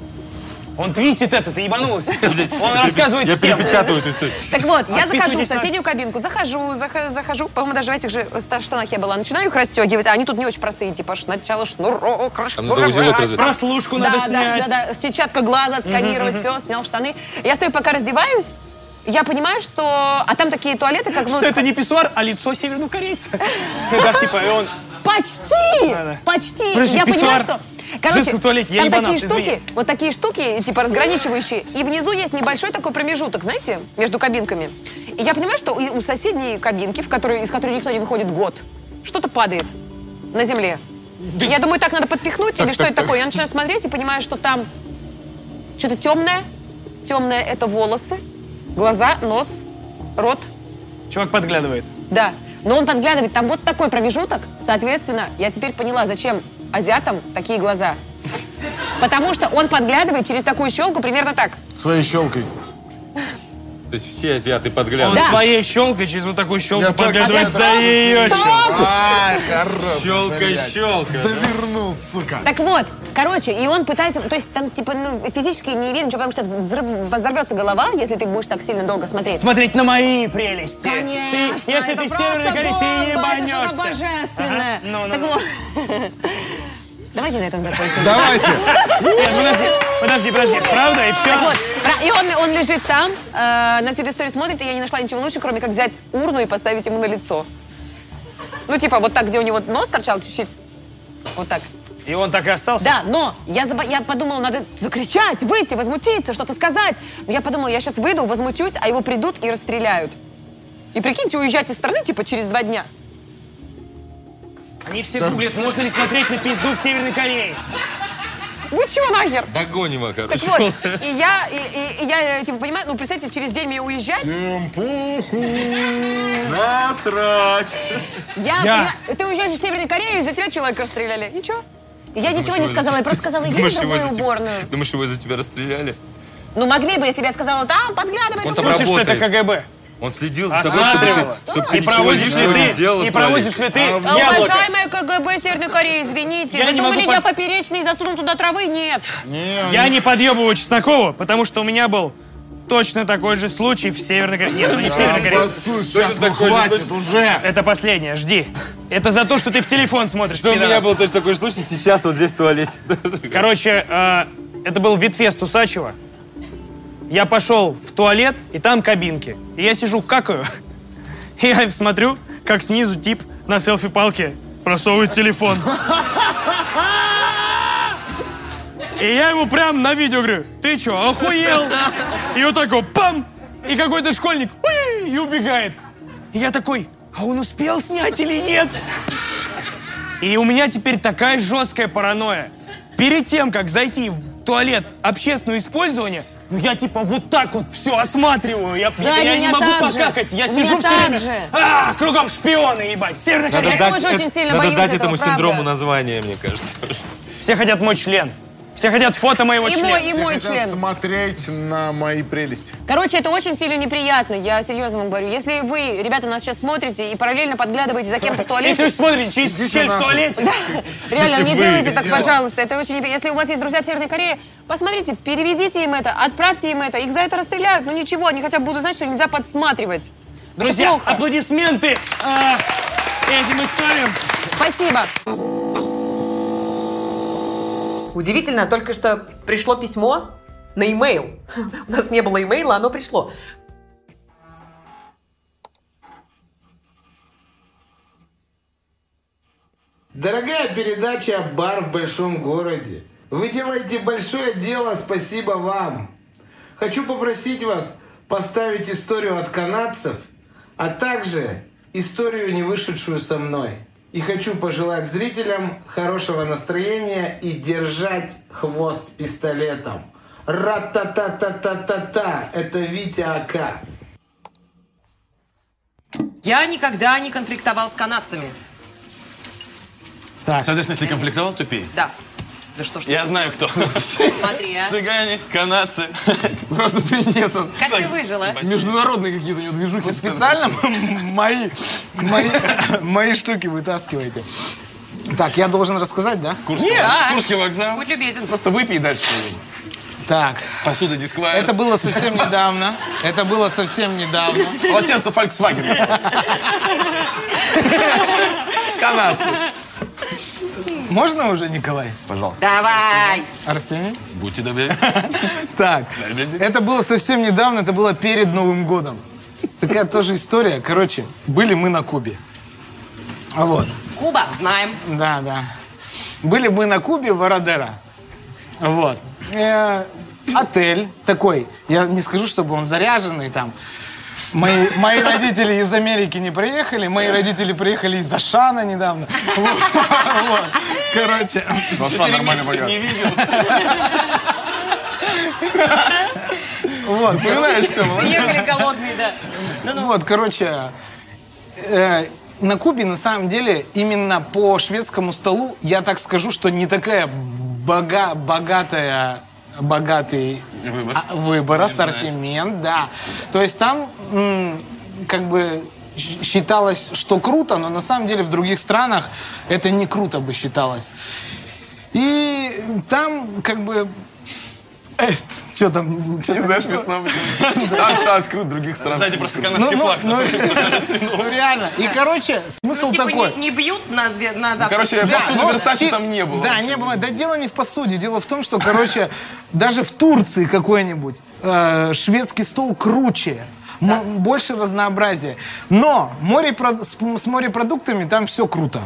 Он твитит это, ты ебанулась. Он рассказывает Я всем. перепечатываю эту историю. Так вот, я захожу в соседнюю кабинку, захожу, захожу, по-моему, даже в этих же штанах я была, начинаю их расстегивать, а они тут не очень простые, типа сначала шнурок, надо развязать. Прослушку да, надо да, снять. Да, да, сетчатка глаза, сканировать, все, снял штаны. Я стою, пока раздеваюсь, я понимаю, что... А там такие туалеты, как... ну, Что это не писсуар, а лицо северного корейца. Да, типа, и он... Почти! Почти! Я понимаю, что... В Короче, женском туалете, я там такие штуки, вот такие штуки, типа разграничивающие, и внизу есть небольшой такой промежуток, знаете, между кабинками. И я понимаю, что у соседней кабинки, в которой, из которой никто не выходит год, что-то падает на земле. И Я думаю, так надо подпихнуть, или что это такое? Я начинаю смотреть и понимаю, что там что-то темное. Темное — это волосы, глаза, нос, рот. Чувак подглядывает. Да, но он подглядывает, там вот такой промежуток. Соответственно, я теперь поняла, зачем азиатам такие глаза. Потому что он подглядывает через такую щелку примерно так. Своей щелкой. То есть все азиаты Он подглядывают. своей щелкой через вот такую щелку Я подглядывает А за ее щелку. Ай, хорош. Щелка, блядь. щелка. Да вернул, сука. Так вот, короче, и он пытается, то есть там типа ну, физически не видно потому что взрыв- взорвется голова, если ты будешь так сильно долго смотреть. Смотреть на мои прелести. Конечно, Ты, если это ты северный Корей, ты ебанешься. Это что-то божественное. Ага, ну, ну, так ну. вот. Давайте на этом закончим. Давайте. Нет, подожди, подожди, подожди. Правда? И все? Так вот, про- и он, он лежит там, э, на всю эту историю смотрит, и я не нашла ничего лучше, кроме как взять урну и поставить ему на лицо. Ну, типа, вот так, где у него нос торчал чуть-чуть. Вот так. И он так и остался? Да, но я, заба- я подумала, надо закричать, выйти, возмутиться, что-то сказать. Но я подумала, я сейчас выйду, возмутюсь, а его придут и расстреляют. И прикиньте, уезжать из страны, типа, через два дня. Они все гуглят, можно ли смотреть на пизду в Северной Корее. Вы чего нахер? Догоним его, Так короче. вот, и я, и, и- и я, э, типа, понимаю, ну, представьте, через день мне уезжать, Насрать. я, Я- понимаю, ты уезжаешь из Северной Кореи, из-за тебя человека расстреляли. Ничего. Я ничего не сказала, за- я просто сказала, Думаешь, есть другую за тебя- уборную. Думаешь, его из-за тебя расстреляли? Ну, могли бы, если бы я сказала, там, подглядывай, Он там вот». Слышишь, что это работает. КГБ? Он следил за тобой, чтобы ты, чтобы ты И ничего проводишь ли лишнего не ты, сделал и в проводишь туалете. ли ты А, яблоко? Уважаемая КГБ Северной Кореи, извините, Я вы не могу думали, под- я поперечный засунул туда травы? Нет. Я не подъебываю Чеснокова, потому что у меня был точно такой же случай в Северной Корее. Нет, ну не в Северной Корее. Сейчас, ну хватит уже. Это последнее, жди. Это за то, что ты в телефон смотришь, Что у меня был точно такой же случай сейчас вот здесь в туалете. Короче, э, это был Витфест Усачева. Я пошел в туалет, и там кабинки. И я сижу, какаю. И я смотрю, как снизу тип на селфи-палке просовывает телефон. И я ему прям на видео говорю, ты чё, охуел? И вот такой, пам! И какой-то школьник, уи, и убегает. И я такой, а он успел снять или нет? И у меня теперь такая жесткая паранойя. Перед тем, как зайти в туалет общественного использования, ну я типа вот так вот все осматриваю. Я, Да, я у не меня могу так же. покакать. Я У сижу меня все так время. же. А, кругом шпионы, ебать. Северная Надо Корея. Я дать, тоже очень сильно надо боюсь дать этого, этому правда. синдрому название, мне кажется. Все хотят мой член. Все хотят фото моего И члена. мой, и мой Хотят член. смотреть на мои прелести. Короче, это очень сильно неприятно, я серьезно вам говорю. Если вы, ребята, нас сейчас смотрите и параллельно подглядываете за кем-то в Если вы туалете, смотрите через щель в туалете, реально, не делайте так, пожалуйста. Это очень неприятно. Если у вас есть друзья в Северной Корее, посмотрите, переведите им это, отправьте им это. Их за это расстреляют, ну ничего, они хотя бы будут знать, что нельзя подсматривать. Друзья, аплодисменты а, этим историям. Спасибо. Удивительно, только что пришло письмо на имейл. У нас не было имейла, оно пришло. Дорогая передача «Бар в большом городе». Вы делаете большое дело, спасибо вам. Хочу попросить вас поставить историю от канадцев, а также историю, не вышедшую со мной. И хочу пожелать зрителям хорошего настроения и держать хвост пистолетом. Ра-та-та-та-та-та-та. Это Витя Ака. Я никогда не конфликтовал с канадцами. Соответственно, если конфликтовал, тупей. Да. Да что ж. Я знаю, кто. Смотри, а. Цыгане, канадцы. Просто трендец он. Как ты выжила? Международные какие-то у него движухи. Вы специально мои, мои, мои штуки вытаскиваете. Так, я должен рассказать, да? Курский, Нет. Курский вокзал. Будь любезен. Просто выпей и дальше поедем. Так. Посуда дисквайр. Это было совсем недавно. Это было совсем недавно. Полотенце Volkswagen. Канадцы. Можно уже, Николай? Пожалуйста. Давай. Арсений? Будьте добры. Так, это было совсем недавно, это было перед Новым годом. Такая тоже история. Короче, были мы на Кубе. А вот. Куба, знаем. Да, да. Были мы на Кубе в Арадера. Вот. Э, отель такой. Я не скажу, чтобы он заряженный там. Мои, мои родители из Америки не приехали, мои родители приехали из Ашана недавно. Короче. Ну. Не видел. Вот, понимаешь, все. Приехали голодные, да. Вот, короче, э, на Кубе на самом деле именно по шведскому столу я так скажу, что не такая бога, богатая богатый Выбор. а, выбор, ассортимент, да. То есть там как бы считалось, что круто, но на самом деле в других странах это не круто бы считалось. И там как бы что там? Что Не знаю, смешно Там считалось круто, в других странах. Знаете, просто канадский Ну, ну, флаг. ну, ну, реально. И, короче, смысл Ну, типа такой. не, бьют на, завтрак. короче, ну, Версачи там не было Да, не было. Да дело не в посуде. Дело в том, что, короче, даже в Турции какой-нибудь э, шведский стол круче. Больше разнообразия. Но с, с морепродуктами там все круто.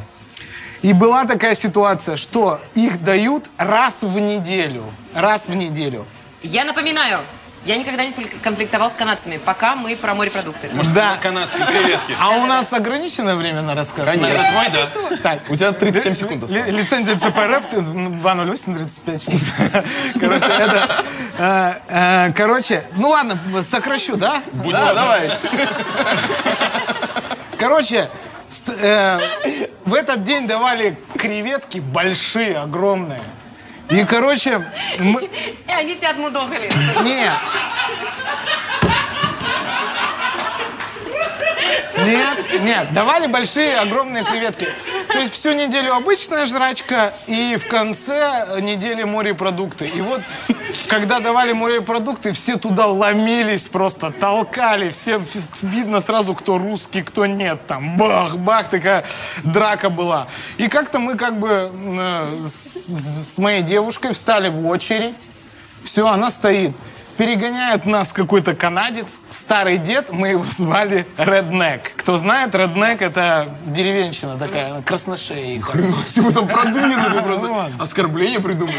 И была такая ситуация, что их дают раз в неделю. Раз в неделю. Я напоминаю, я никогда не фл- конфликтовал с канадцами, пока мы про морепродукты. да. канадские креветки. А у нас ограниченное время на рассказ? Конечно. На- Твой, да. Так. У тебя 37 Ли- секунд осталось. Лицензия ЦПРФ 208 35 Короче, это... э, э, Короче, ну ладно, сокращу, да? Да, давай. Короче, э, в этот день давали креветки большие, огромные. И, короче, мы... И они тебя отмудохали. Не. Нет, нет, давали большие, огромные креветки. То есть всю неделю обычная жрачка, и в конце недели морепродукты. И вот, когда давали морепродукты, все туда ломились, просто толкали. Все видно сразу, кто русский, кто нет. Там бах-бах, такая драка была. И как-то мы как бы э, с, с моей девушкой встали в очередь. Все, она стоит. Перегоняет нас какой-то канадец, старый дед, мы его звали Реднек. Кто знает, Реднек это деревенщина такая, красношея. Вы там продвинутый просто. Оскорбление придумали.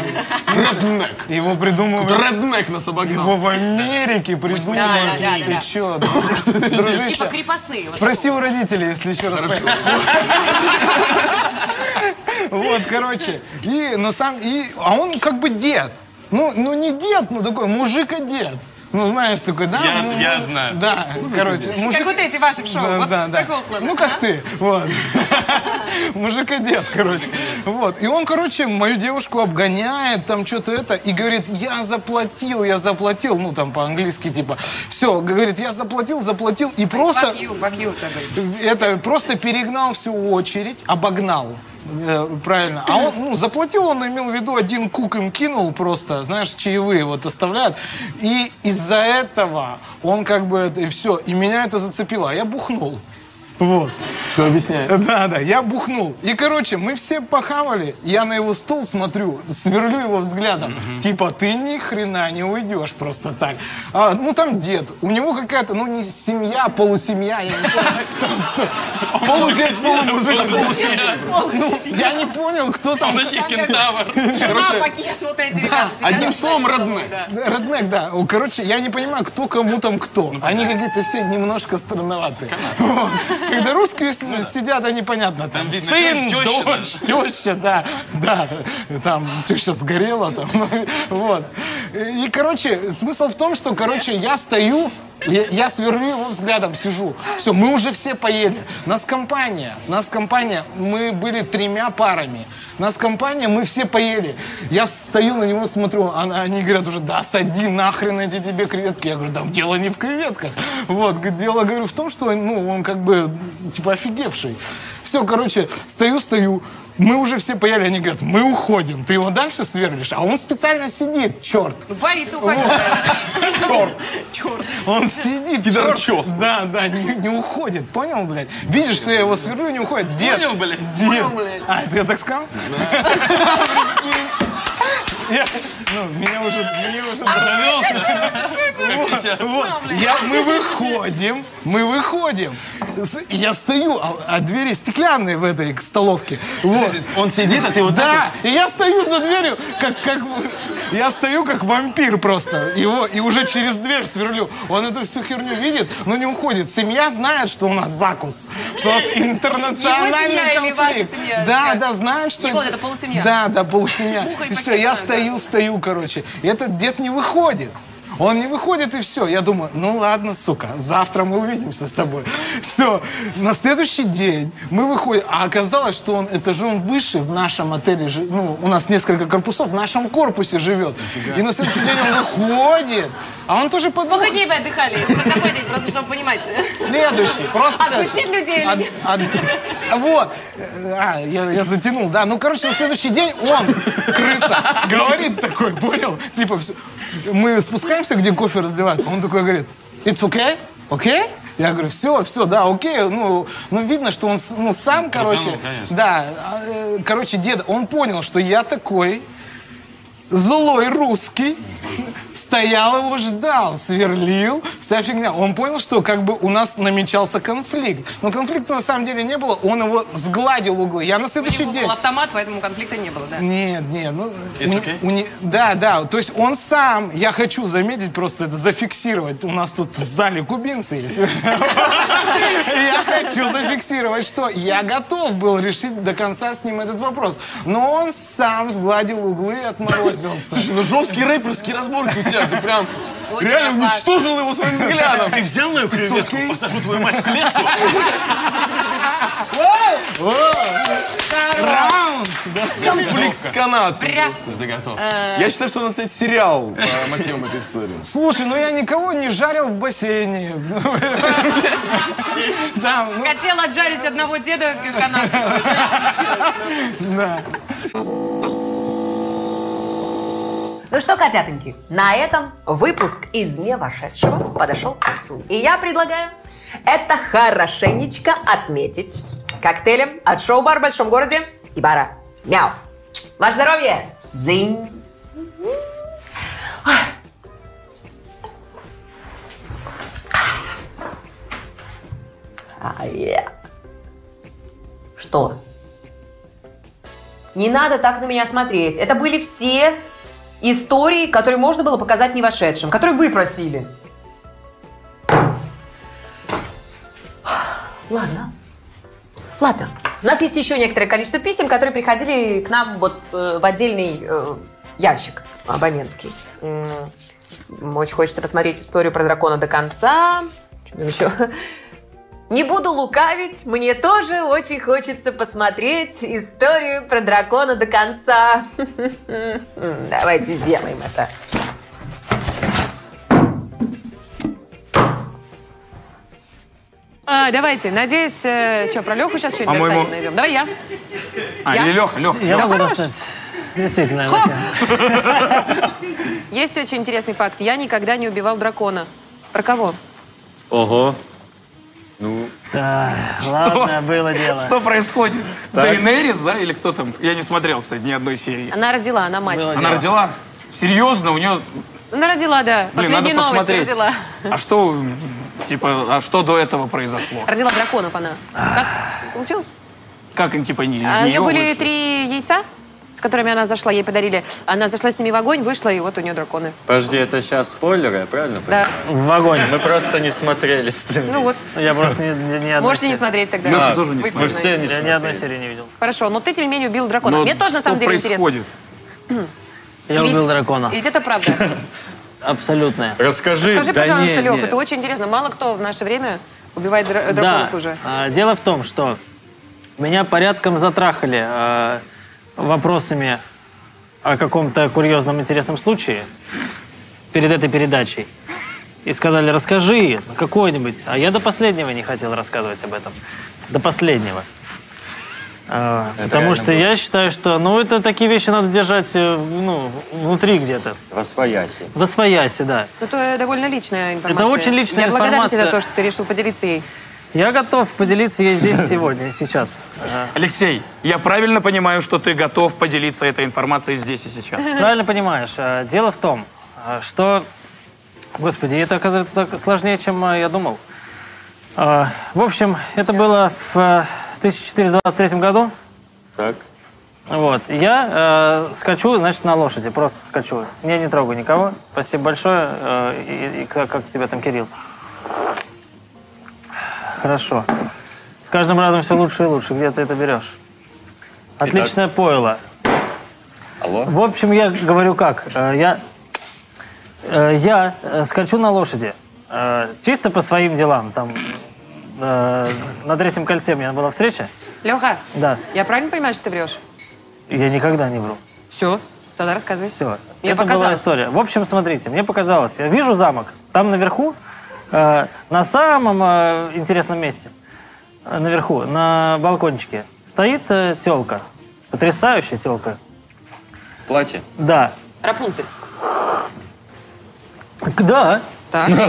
Реднек. Его придумывали... Реднек нас обогнал. Его в Америке придумали. Да, да, да, Ты чё, дружище? Типа крепостные. Спроси у родителей, если еще раз. Вот, короче. И на самом... И, а он как бы дед. Ну, ну не дед, ну такой мужик и дед. Ну, знаешь, такой, да? Я- ну, я ну, знаю. Да, короче. Как мужик- вот эти ваши в шоу. Да, вот да, да. такого плана. Ну, как ты, вот. Мужик и дед, короче. Вот. И он, короче, мою девушку обгоняет, там что-то это, и говорит, я заплатил, я заплатил, ну, там по-английски, типа. Все, говорит, я заплатил, заплатил, и просто... Fuck you, fuck you. Это просто перегнал всю очередь, обогнал. Э, Правильно. А он, ну, заплатил, он имел в виду, один кук им кинул просто, знаешь, чаевые вот оставляют. И из-за этого он как бы, и все, и меня это зацепило, а я бухнул. Вот. Все объясняю. Да, да, я бухнул. И, короче, мы все похавали. Я на его стол смотрю, сверлю его взглядом. Типа, ты ни хрена не уйдешь просто так. А, ну, там дед. У него какая-то, ну, не семья, а полусемья. Я не. Полудед, полумужик. Ну, я не понял, кто там. Он вообще кентавр. Пакет вот эти ребята. Одним словом, реднек. Да. Реднек, да. Короче, я не понимаю, кто кому там кто. Они какие-то все немножко странноватые. Когда русские сидят, они понятно. Там, сын, дочь, теща, да, да. Там теща сгорела, там, вот. И, короче, смысл в том, что, короче, я стою, я, я сверлю его взглядом, сижу. Все, мы уже все поели. Нас компания, нас компания, мы были тремя парами. Нас компания, мы все поели. Я стою на него, смотрю, они говорят уже, да, сади нахрен эти тебе креветки. Я говорю, да, дело не в креветках. Вот, дело, говорю, в том, что, ну, он как бы, типа, офигевший. Все, короче, стою, стою, Мы уже все поели, они говорят, мы уходим. Ты его дальше сверлишь, а он специально сидит, черт. Ну, боится уходить. Черт. Черт. Он сидит, Пидорчос. черт. Да, да, не, не уходит, понял, блядь? Видишь, что я его сверлю, не уходит. Дед, Понял, блядь? дед. Понял, блядь? А, это я так сказал? Я- ну, меня уже, мне уже сейчас. Вот, я, мы выходим, мы выходим. Я стою, а, а двери стеклянные в этой столовке. Вот. Он сидит, а ты вот Да, и я стою за дверью, как, как, я стою как вампир просто. Его, и уже через дверь сверлю. Он эту всю херню видит, но не уходит. Семья знает, что у нас закус, что у нас интернациональный конфликт. семья? Да, да, знают, что... Его, это полусемья. Да, да, полусемья. И пакет я стою, стою, короче. И этот дед не выходит. Он не выходит, и все. Я думаю, ну ладно, сука, завтра мы увидимся с тобой. Все. На следующий день мы выходим. А оказалось, что он этажом выше в нашем отеле. Ну, у нас несколько корпусов, в нашем корпусе живет. И на следующий день он выходит. А он тоже под... Сколько дней вы отдыхали? Сейчас какой день, просто чтобы понимать. Следующий. Просто Отпустить людей нет? од- Вот. А, я, я затянул, да. Ну, короче, на следующий день он, крыса, говорит такой, понял? Типа, всё. мы спускаемся, где кофе разливают. Он такой говорит, it's okay? Okay? Я говорю, все, все, да, окей. Ну, ну видно, что он ну, сам, короче, конечно. да, э, короче, дед, он понял, что я такой злой русский, стоял его ждал, сверлил, вся фигня. Он понял, что как бы у нас намечался конфликт. Но конфликта на самом деле не было, он его сгладил углы. Я на У следующий него день... был автомат, поэтому конфликта не было, да? Нет, нет, ну... It's у не- okay? у не- да, да, то есть он сам, я хочу заметить, просто это зафиксировать. У нас тут в зале кубинцы есть. Я хочу зафиксировать, что я готов был решить до конца с ним этот вопрос. Но он сам сгладил углы и отморозился. Слушай, ну жесткие рэперские разборки у тебя. Ты прям Очень реально опасно. уничтожил его своим взглядом. Ты взял мою креветку, посажу твою мать в клетку. Раунд! Конфликт с канадцем. Прям. Заготов. Я считаю, что у нас есть сериал по мотивам этой истории. Слушай, ну я никого не жарил в бассейне. Ну, Хотел отжарить одного деда канадского. да. Ну что, котятоньки, на этом выпуск из не вошедшего подошел к концу. И я предлагаю это хорошенечко отметить коктейлем от шоу-бар в большом городе и бара Мяу. Ваше здоровье! Дзинь! А, е. Что? Не надо так на меня смотреть. Это были все истории, которые можно было показать не вошедшим, которые вы просили. Ладно. Ладно. У нас есть еще некоторое количество писем, которые приходили к нам вот э, в отдельный э, ящик абонентский. Очень хочется посмотреть историю про дракона до конца. Что там еще? Не буду лукавить, мне тоже очень хочется посмотреть историю про дракона до конца. Давайте сделаем это. А, давайте, надеюсь, э, что, про Леху сейчас что-нибудь По-моему- найдем. Давай я. А, Я? или Леха, Леха. Я Да могу хорош. достать. Действительно. Есть очень интересный факт. Я никогда не убивал дракона. Про кого? Ого. Ну, Да, ладно, было дело. Что происходит? Так. Дейнерис, да, или кто там? Я не смотрел, кстати, ни одной серии. Она родила, она мать. Было Она дело. родила? Серьезно? У нее... Она родила, да. Блин, надо Последнюю новость посмотреть. родила. А что, типа, а что до этого произошло? Родила драконов она. Как получилось? Как, типа, не из А, У нее неё были вышло? три яйца, с которыми она зашла, ей подарили. Она зашла с ними в огонь, вышла, и вот у нее драконы. подожди, это сейчас спойлеры, я правильно Да. понимаю? В вагоне. Мы просто не смотрели с тобой. Ну вот, Я просто не, не, ни одной можете не серии- смотреть тогда. Лёша А, тоже не Вы Мы все не Я ни одной смотрели. серии не видел. Хорошо, но ты, тем не менее, убил дракона. Но Мне тоже, на самом деле, интересно. происходит? Я И ведь- убил дракона. И ведь это правда. Абсолютное. Расскажи, Скажи, да пожалуйста, не, Леха, не. это очень интересно. Мало кто в наше время убивает дра- драконов да. уже. а, дело в том, что меня порядком затрахали а, вопросами о каком-то курьезном интересном случае перед этой передачей. И сказали, расскажи какой-нибудь. А я до последнего не хотел рассказывать об этом. До последнего. А, Это потому что было. я считаю, что, ну, это такие вещи надо держать, э, ну, внутри где-то. Восвояси. В освояси, да. Ну, это довольно личная информация. очень личная Я благодарна тебе за информация. то, что ты решил поделиться ей. Я готов поделиться ей здесь сегодня, сейчас. Алексей, я правильно понимаю, что ты готов поделиться этой информацией здесь и сейчас? Правильно понимаешь. А, Дело в том, а, что, господи, это оказывается так сложнее, чем а, я думал. В общем, это было в а, 1423 году. Так. Вот. Я э, скачу, значит, на лошади. Просто скачу. Я не трогаю никого. Спасибо большое. Э, и, и как, как тебя там, Кирилл? Хорошо. С каждым разом все лучше и лучше. Где ты это берешь? Отличное пойло. Алло? В общем, я говорю как. Э, Я, э, я э, скачу на лошади. Чисто по своим делам. Там на третьем кольце у меня была встреча. Леха, Да. я правильно понимаю, что ты врешь? Я никогда не вру. Все, тогда рассказывай. Все. Мне это была показалось. история. В общем, смотрите, мне показалось. Я вижу замок. Там наверху, на самом э, интересном месте, э, наверху, на балкончике, стоит э, телка. Потрясающая телка. Платье? Да. Рапунцель. Да. Так.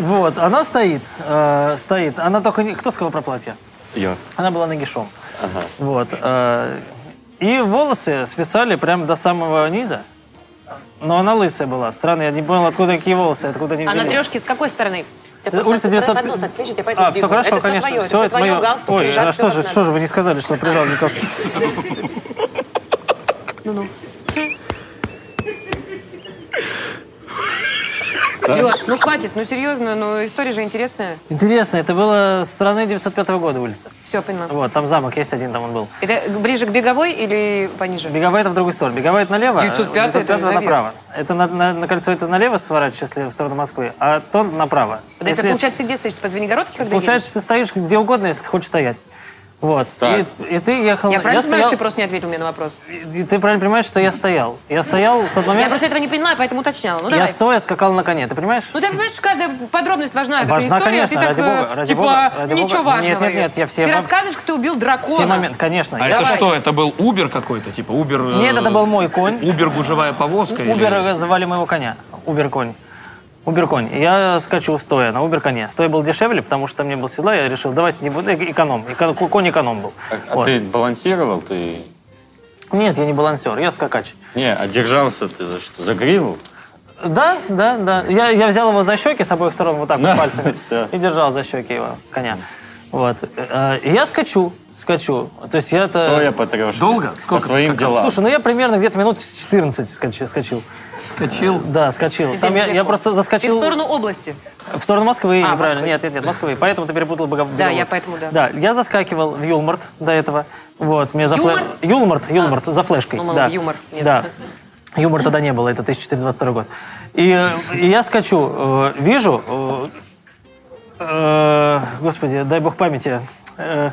Вот, она стоит, э, стоит. Она только не... Кто сказал про платье? Я. Она была нагишом. Ага. Вот. э, И волосы свисали прямо до самого низа. Но она лысая была. Странно, я не понял, откуда какие волосы, откуда они А на взялись. трешке с какой стороны? Тебя Улица просто 900 поднос отсвечивает, я поэтому А, все бегу. хорошо, это все конечно. твое, это все твое, галстук, Ой, лежат, а все что же, надо. что же вы не сказали, что прижал никак? Ну-ну. Леш, ну хватит, ну серьезно, ну история же интересная. Интересно, это было страны 905 года улица. Все, поняла. Вот, там замок есть один, там он был. Это ближе к беговой или пониже? Беговая это в другую сторону. Беговая это налево, 905 это 905 наверх. направо. Это на, на- на кольцо это налево сворачиваешь, если в сторону Москвы, а то направо. Это Если- получается, ты где стоишь? По Звенигородке, когда Получается, ты стоишь где угодно, если ты хочешь стоять. Вот. Так. И, и ты ехал... Я правильно понимаю, стоял- что ты просто не ответил мне на вопрос? и ты правильно понимаешь, что я стоял. Я стоял в тот момент... Я просто этого не поняла, поэтому уточняла. Ну я давай. стоя скакал на коне, ты понимаешь? Ну ты понимаешь, каждая подробность важна, Важна, история, а ты конечно, так, ради э, бога, ради типа, бога, ради ничего бога. важного. Нет, нет, нет, я все Ты вам- рассказываешь, как ты убил дракона. Все моменты, конечно. А Я- это что, это был Убер какой-то? Типа Убер... э, Нет, это был мой конь. Убер гужевая повозка? или- Убер звали моего коня. Убер конь. Убер конь. И Я скачу стоя на Убер коне. Стоя был дешевле, потому что там не было седла. Я решил, давайте не буду. э, Эконом. Эко- Конь эконом был. А, а Вот. ты балансировал? Ты... Нет, я не балансер, я скакач. Не, а держался ты за что? За гриву? Да, да, да. Я, я взял его за щеки с обоих сторон вот так вот пальцами и держал за щеки его, коня. Вот. Э, И я скачу, скачу. То есть я-то... Стоя по трешке. Долго? По своим делам. Слушай, ну я примерно где-то минут 14 скачу, скачил. Скачил? Да, скачил. Там я, я просто Ты в заскочил... сторону области. В сторону Москвы, А, неправильно. Москвы. Нет, нет, нет, Москвы. Поэтому ты перепутал богов... Да, я поэтому, да. Да, я заскакивал в Юлмарт до этого. Вот, мне за флэ- Юмор? Юлмарт, Юлмарт, за флешкой. Думала, да. в юмор. Нет. Да. Юмор тогда не было, это 1422 год. И, э, и я скачу, э, вижу, э, э, господи, дай бог памяти, э,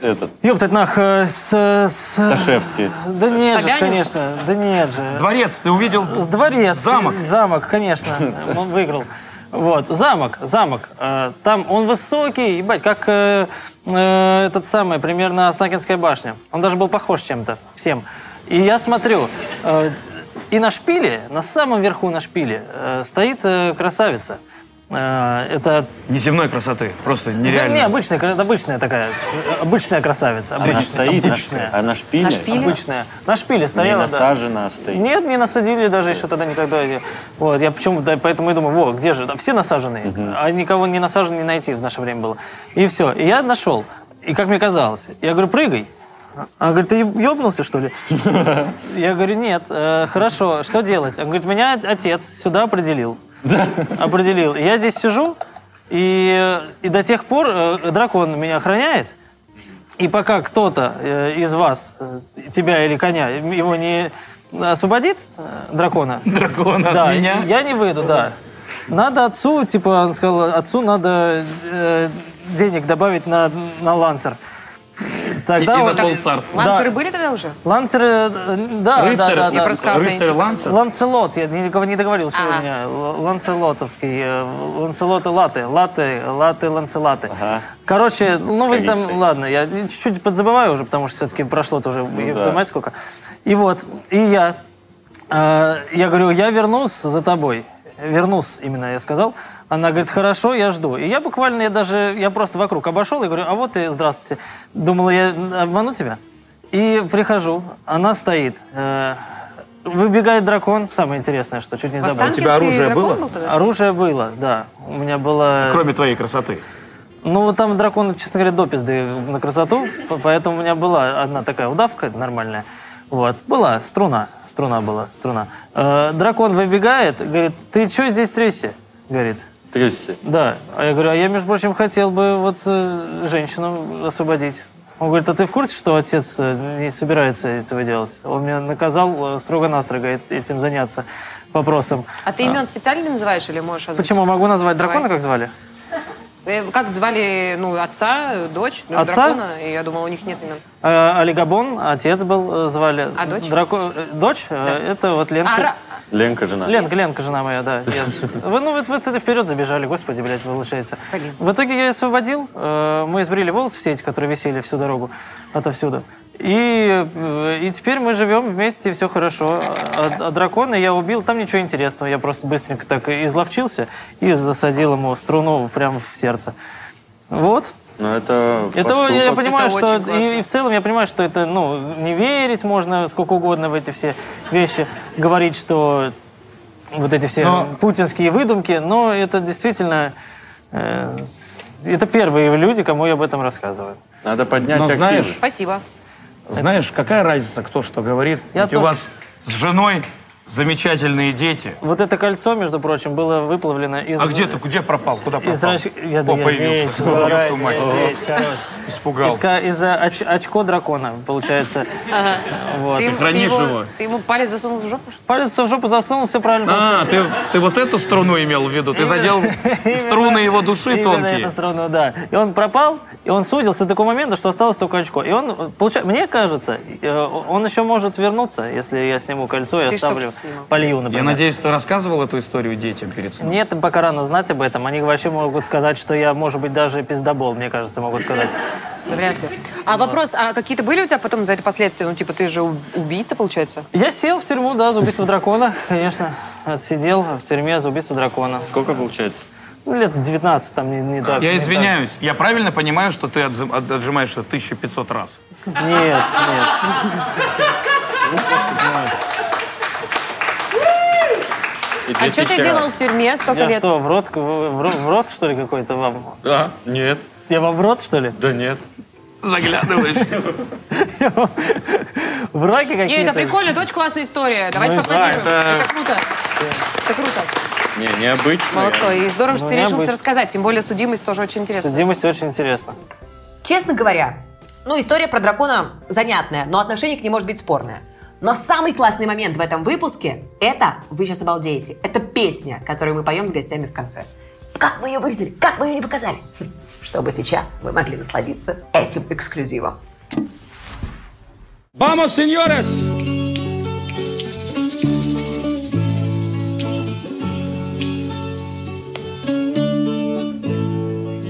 Этот. ёптать нах, э, с, с- Сташевский. Да нет же, конечно, да нет же. Дворец, ты увидел? Дворец. Замок. Замок, конечно. Он выиграл. Вот, замок, замок. Э, Там он высокий, ебать, как э, э, этот самый, примерно Останкинская башня. Он даже был похож чем-то всем. И я смотрю, э, и на шпиле, на самом верху на шпиле, э, стоит э, красавица. Э, Это Неземной красоты, просто не нереально. обычная, кра- обычная такая, обычная красавица. Она обычная, стоит на обычная. шпиле? А на шпиле? На шпиле? Обычная. На шпиле Не стояла, да. насажена стоит. Нет, не насадили даже еще тогда никогда. Вот, я почему, да, поэтому и думаю, во, где же? Да, все насаженные, а никого не насаженных не найти в наше время было. И все, и я нашел. И как мне казалось, я говорю, прыгай. Она говорит, ты ебнулся, что ли? Я говорю, нет, э, хорошо, что делать? Он говорит, меня отец сюда определил. Определил. Я здесь сижу, и, и до тех пор э, дракон меня охраняет, и пока кто-то э, из вас, э, тебя или коня, его не освободит, э, дракона, Дракона от да, меня? я не выйду, да. Надо отцу, типа, он сказал, отцу надо э, денег добавить на, на лансер. Тогда И- и вот- на полцарства. Да. Лансеры были тогда уже? Лансеры, да, Рыцарь- да, да, Я да. просто Рыцарь Лансер? Ланцелот, я не, не договорил Ага. сегодня. Л- Ланцелотовский, э, Ланцелот и латы, латы, латы, ланцелаты. Короче, ну вы там, ладно, я чуть-чуть подзабываю уже, потому что все-таки прошло-то уже, Ну и да. понимаете, сколько. И вот, и я, э, я говорю, я вернусь за тобой. Вернусь, именно я сказал. Она говорит, хорошо, я жду. И я буквально, я даже, я просто вокруг обошел и говорю, а вот и здравствуйте. Думала, я обману тебя. И прихожу, она стоит. э, Выбегает дракон, самое интересное, что чуть не забыл. У тебя оружие было? Оружие было, да. У меня было... Кроме твоей красоты. Ну, вот там дракон, честно говоря, до пизды на красоту, поэтому у меня была одна такая удавка нормальная. Вот, была, струна, струна была, струна. Э, дракон выбегает, говорит, ты что здесь трясся? Говорит. Трясся. Да. А я говорю, а я, между прочим, хотел бы вот э, женщину освободить. Он говорит, а ты в курсе, что отец э, не собирается этого делать? Он меня наказал э, строго-настрого эт- этим заняться вопросом. А ты имен специально не называешь или можешь озвучить? Почему могу назвать дракона, Давай. как звали? Как звали, ну, отца, дочь, ну, Отца? дракона? И я думала, у них нет имен. Олигабон, отец был, звали. А дочь? Драко- Дочь? э, Это вот Ленка. А, Ленка жена. Ленка, Ленка, жена моя, да. Я- Вы, ну, вот, вот это вперед забежали, господи, блядь, получается. Блин. В итоге я ее освободил. э, Мы избрили волосы все эти, которые висели всю дорогу отовсюду. И, э, и теперь мы живем вместе, все хорошо. А, а дракона я убил, там ничего интересного. Я просто быстренько так изловчился и засадил ему струну прямо в сердце. Вот. Ну, это Это поступок. я понимаю, Это что и, и в целом я понимаю, что это ну не верить можно сколько угодно в эти все вещи, говорить, что вот эти все Но- путинские выдумки, но это действительно э, это первые люди, кому я об этом рассказываю. Надо поднять Но знаешь. Спасибо. Знаешь, какая разница, кто что говорит? Я Ведь у только- вас с женой замечательные дети. Вот это кольцо, между прочим, было выплавлено из. А где ты, где пропал? Куда пропал? Из я, да, О, я появился. здесь, Ёб мать. здесь, короче. Испугал. Из, из оч- очко дракона, получается. Ага. Вот. Ты, ему- ты хранишь его, его? ты ему палец засунул в жопу? Палец в жопу засунул, все правильно. А, ты, ты вот эту струну имел в виду? Ты задел струны его души Именно тонкие? эту струну, да. И он пропал, и он сузился до такого момента, что осталось только очко. И он, получается, мне кажется, э, он еще может вернуться, если я сниму кольцо и оставлю? Полью, например. Я надеюсь, ты рассказывал эту историю детям перед сном? Нет, пока рано знать об этом. Они вообще могут сказать, что я, может быть, даже пиздобол, мне кажется, могут сказать. Вряд ли. А вопрос, а какие-то были у тебя потом за это последствия? Ну, типа, ты же убийца, получается? Я сел в тюрьму, да, за убийство дракона, конечно. Отсидел в тюрьме за убийство дракона. Сколько получается? Ну, лет 19, там не, не так. Я не извиняюсь, я правильно понимаю, что ты от- отжимаешься 1500 раз? так. Нет, нет. А что ты 2000 делал раз. в тюрьме столько Я лет? что, в рот, в, в рот, в рот, что ли, какой-то вам? Да, нет, Я вам в рот, что ли? да нет. Заглядываешь. В раке Не, какие-то? это прикольно, это очень классная история. Давайте Ну, поаплодируем. это- Это круто. Это круто. Не, необычно. Молодцо. И здорово, что Ну, ты решился рассказать. Тем более судимость тоже очень интересна. Судимость очень интересно. Честно говоря, ну, история про дракона занятная, но отношение к ней может быть спорное. Но самый классный момент в этом выпуске – это, вы сейчас обалдеете, это песня, которую мы поем с гостями в конце. Как мы ее вырезали, как мы ее не показали. Хм, Чтобы сейчас вы могли насладиться этим эксклюзивом. Vamos, señoras!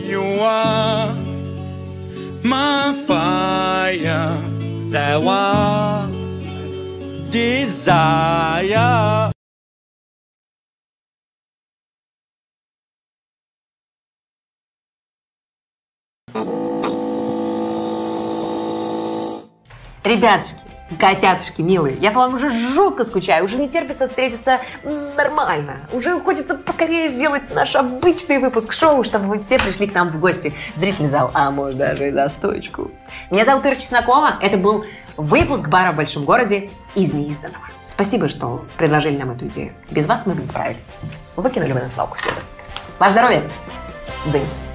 You are my fire, that one desire. Ребятушки, котятушки милые, я по вам уже жутко скучаю, уже не терпится встретиться нормально. Уже хочется поскорее сделать наш обычный выпуск шоу, чтобы вы все пришли к нам в гости в зрительный зал, а может даже и за стойку. Меня зовут Ира Чеснокова, это был выпуск бара в большом городе из неизданного. Спасибо, что предложили нам эту идею. Без вас мы бы не справились. Выкинули бы на свалку все это. Ваше здоровье! Дзынь.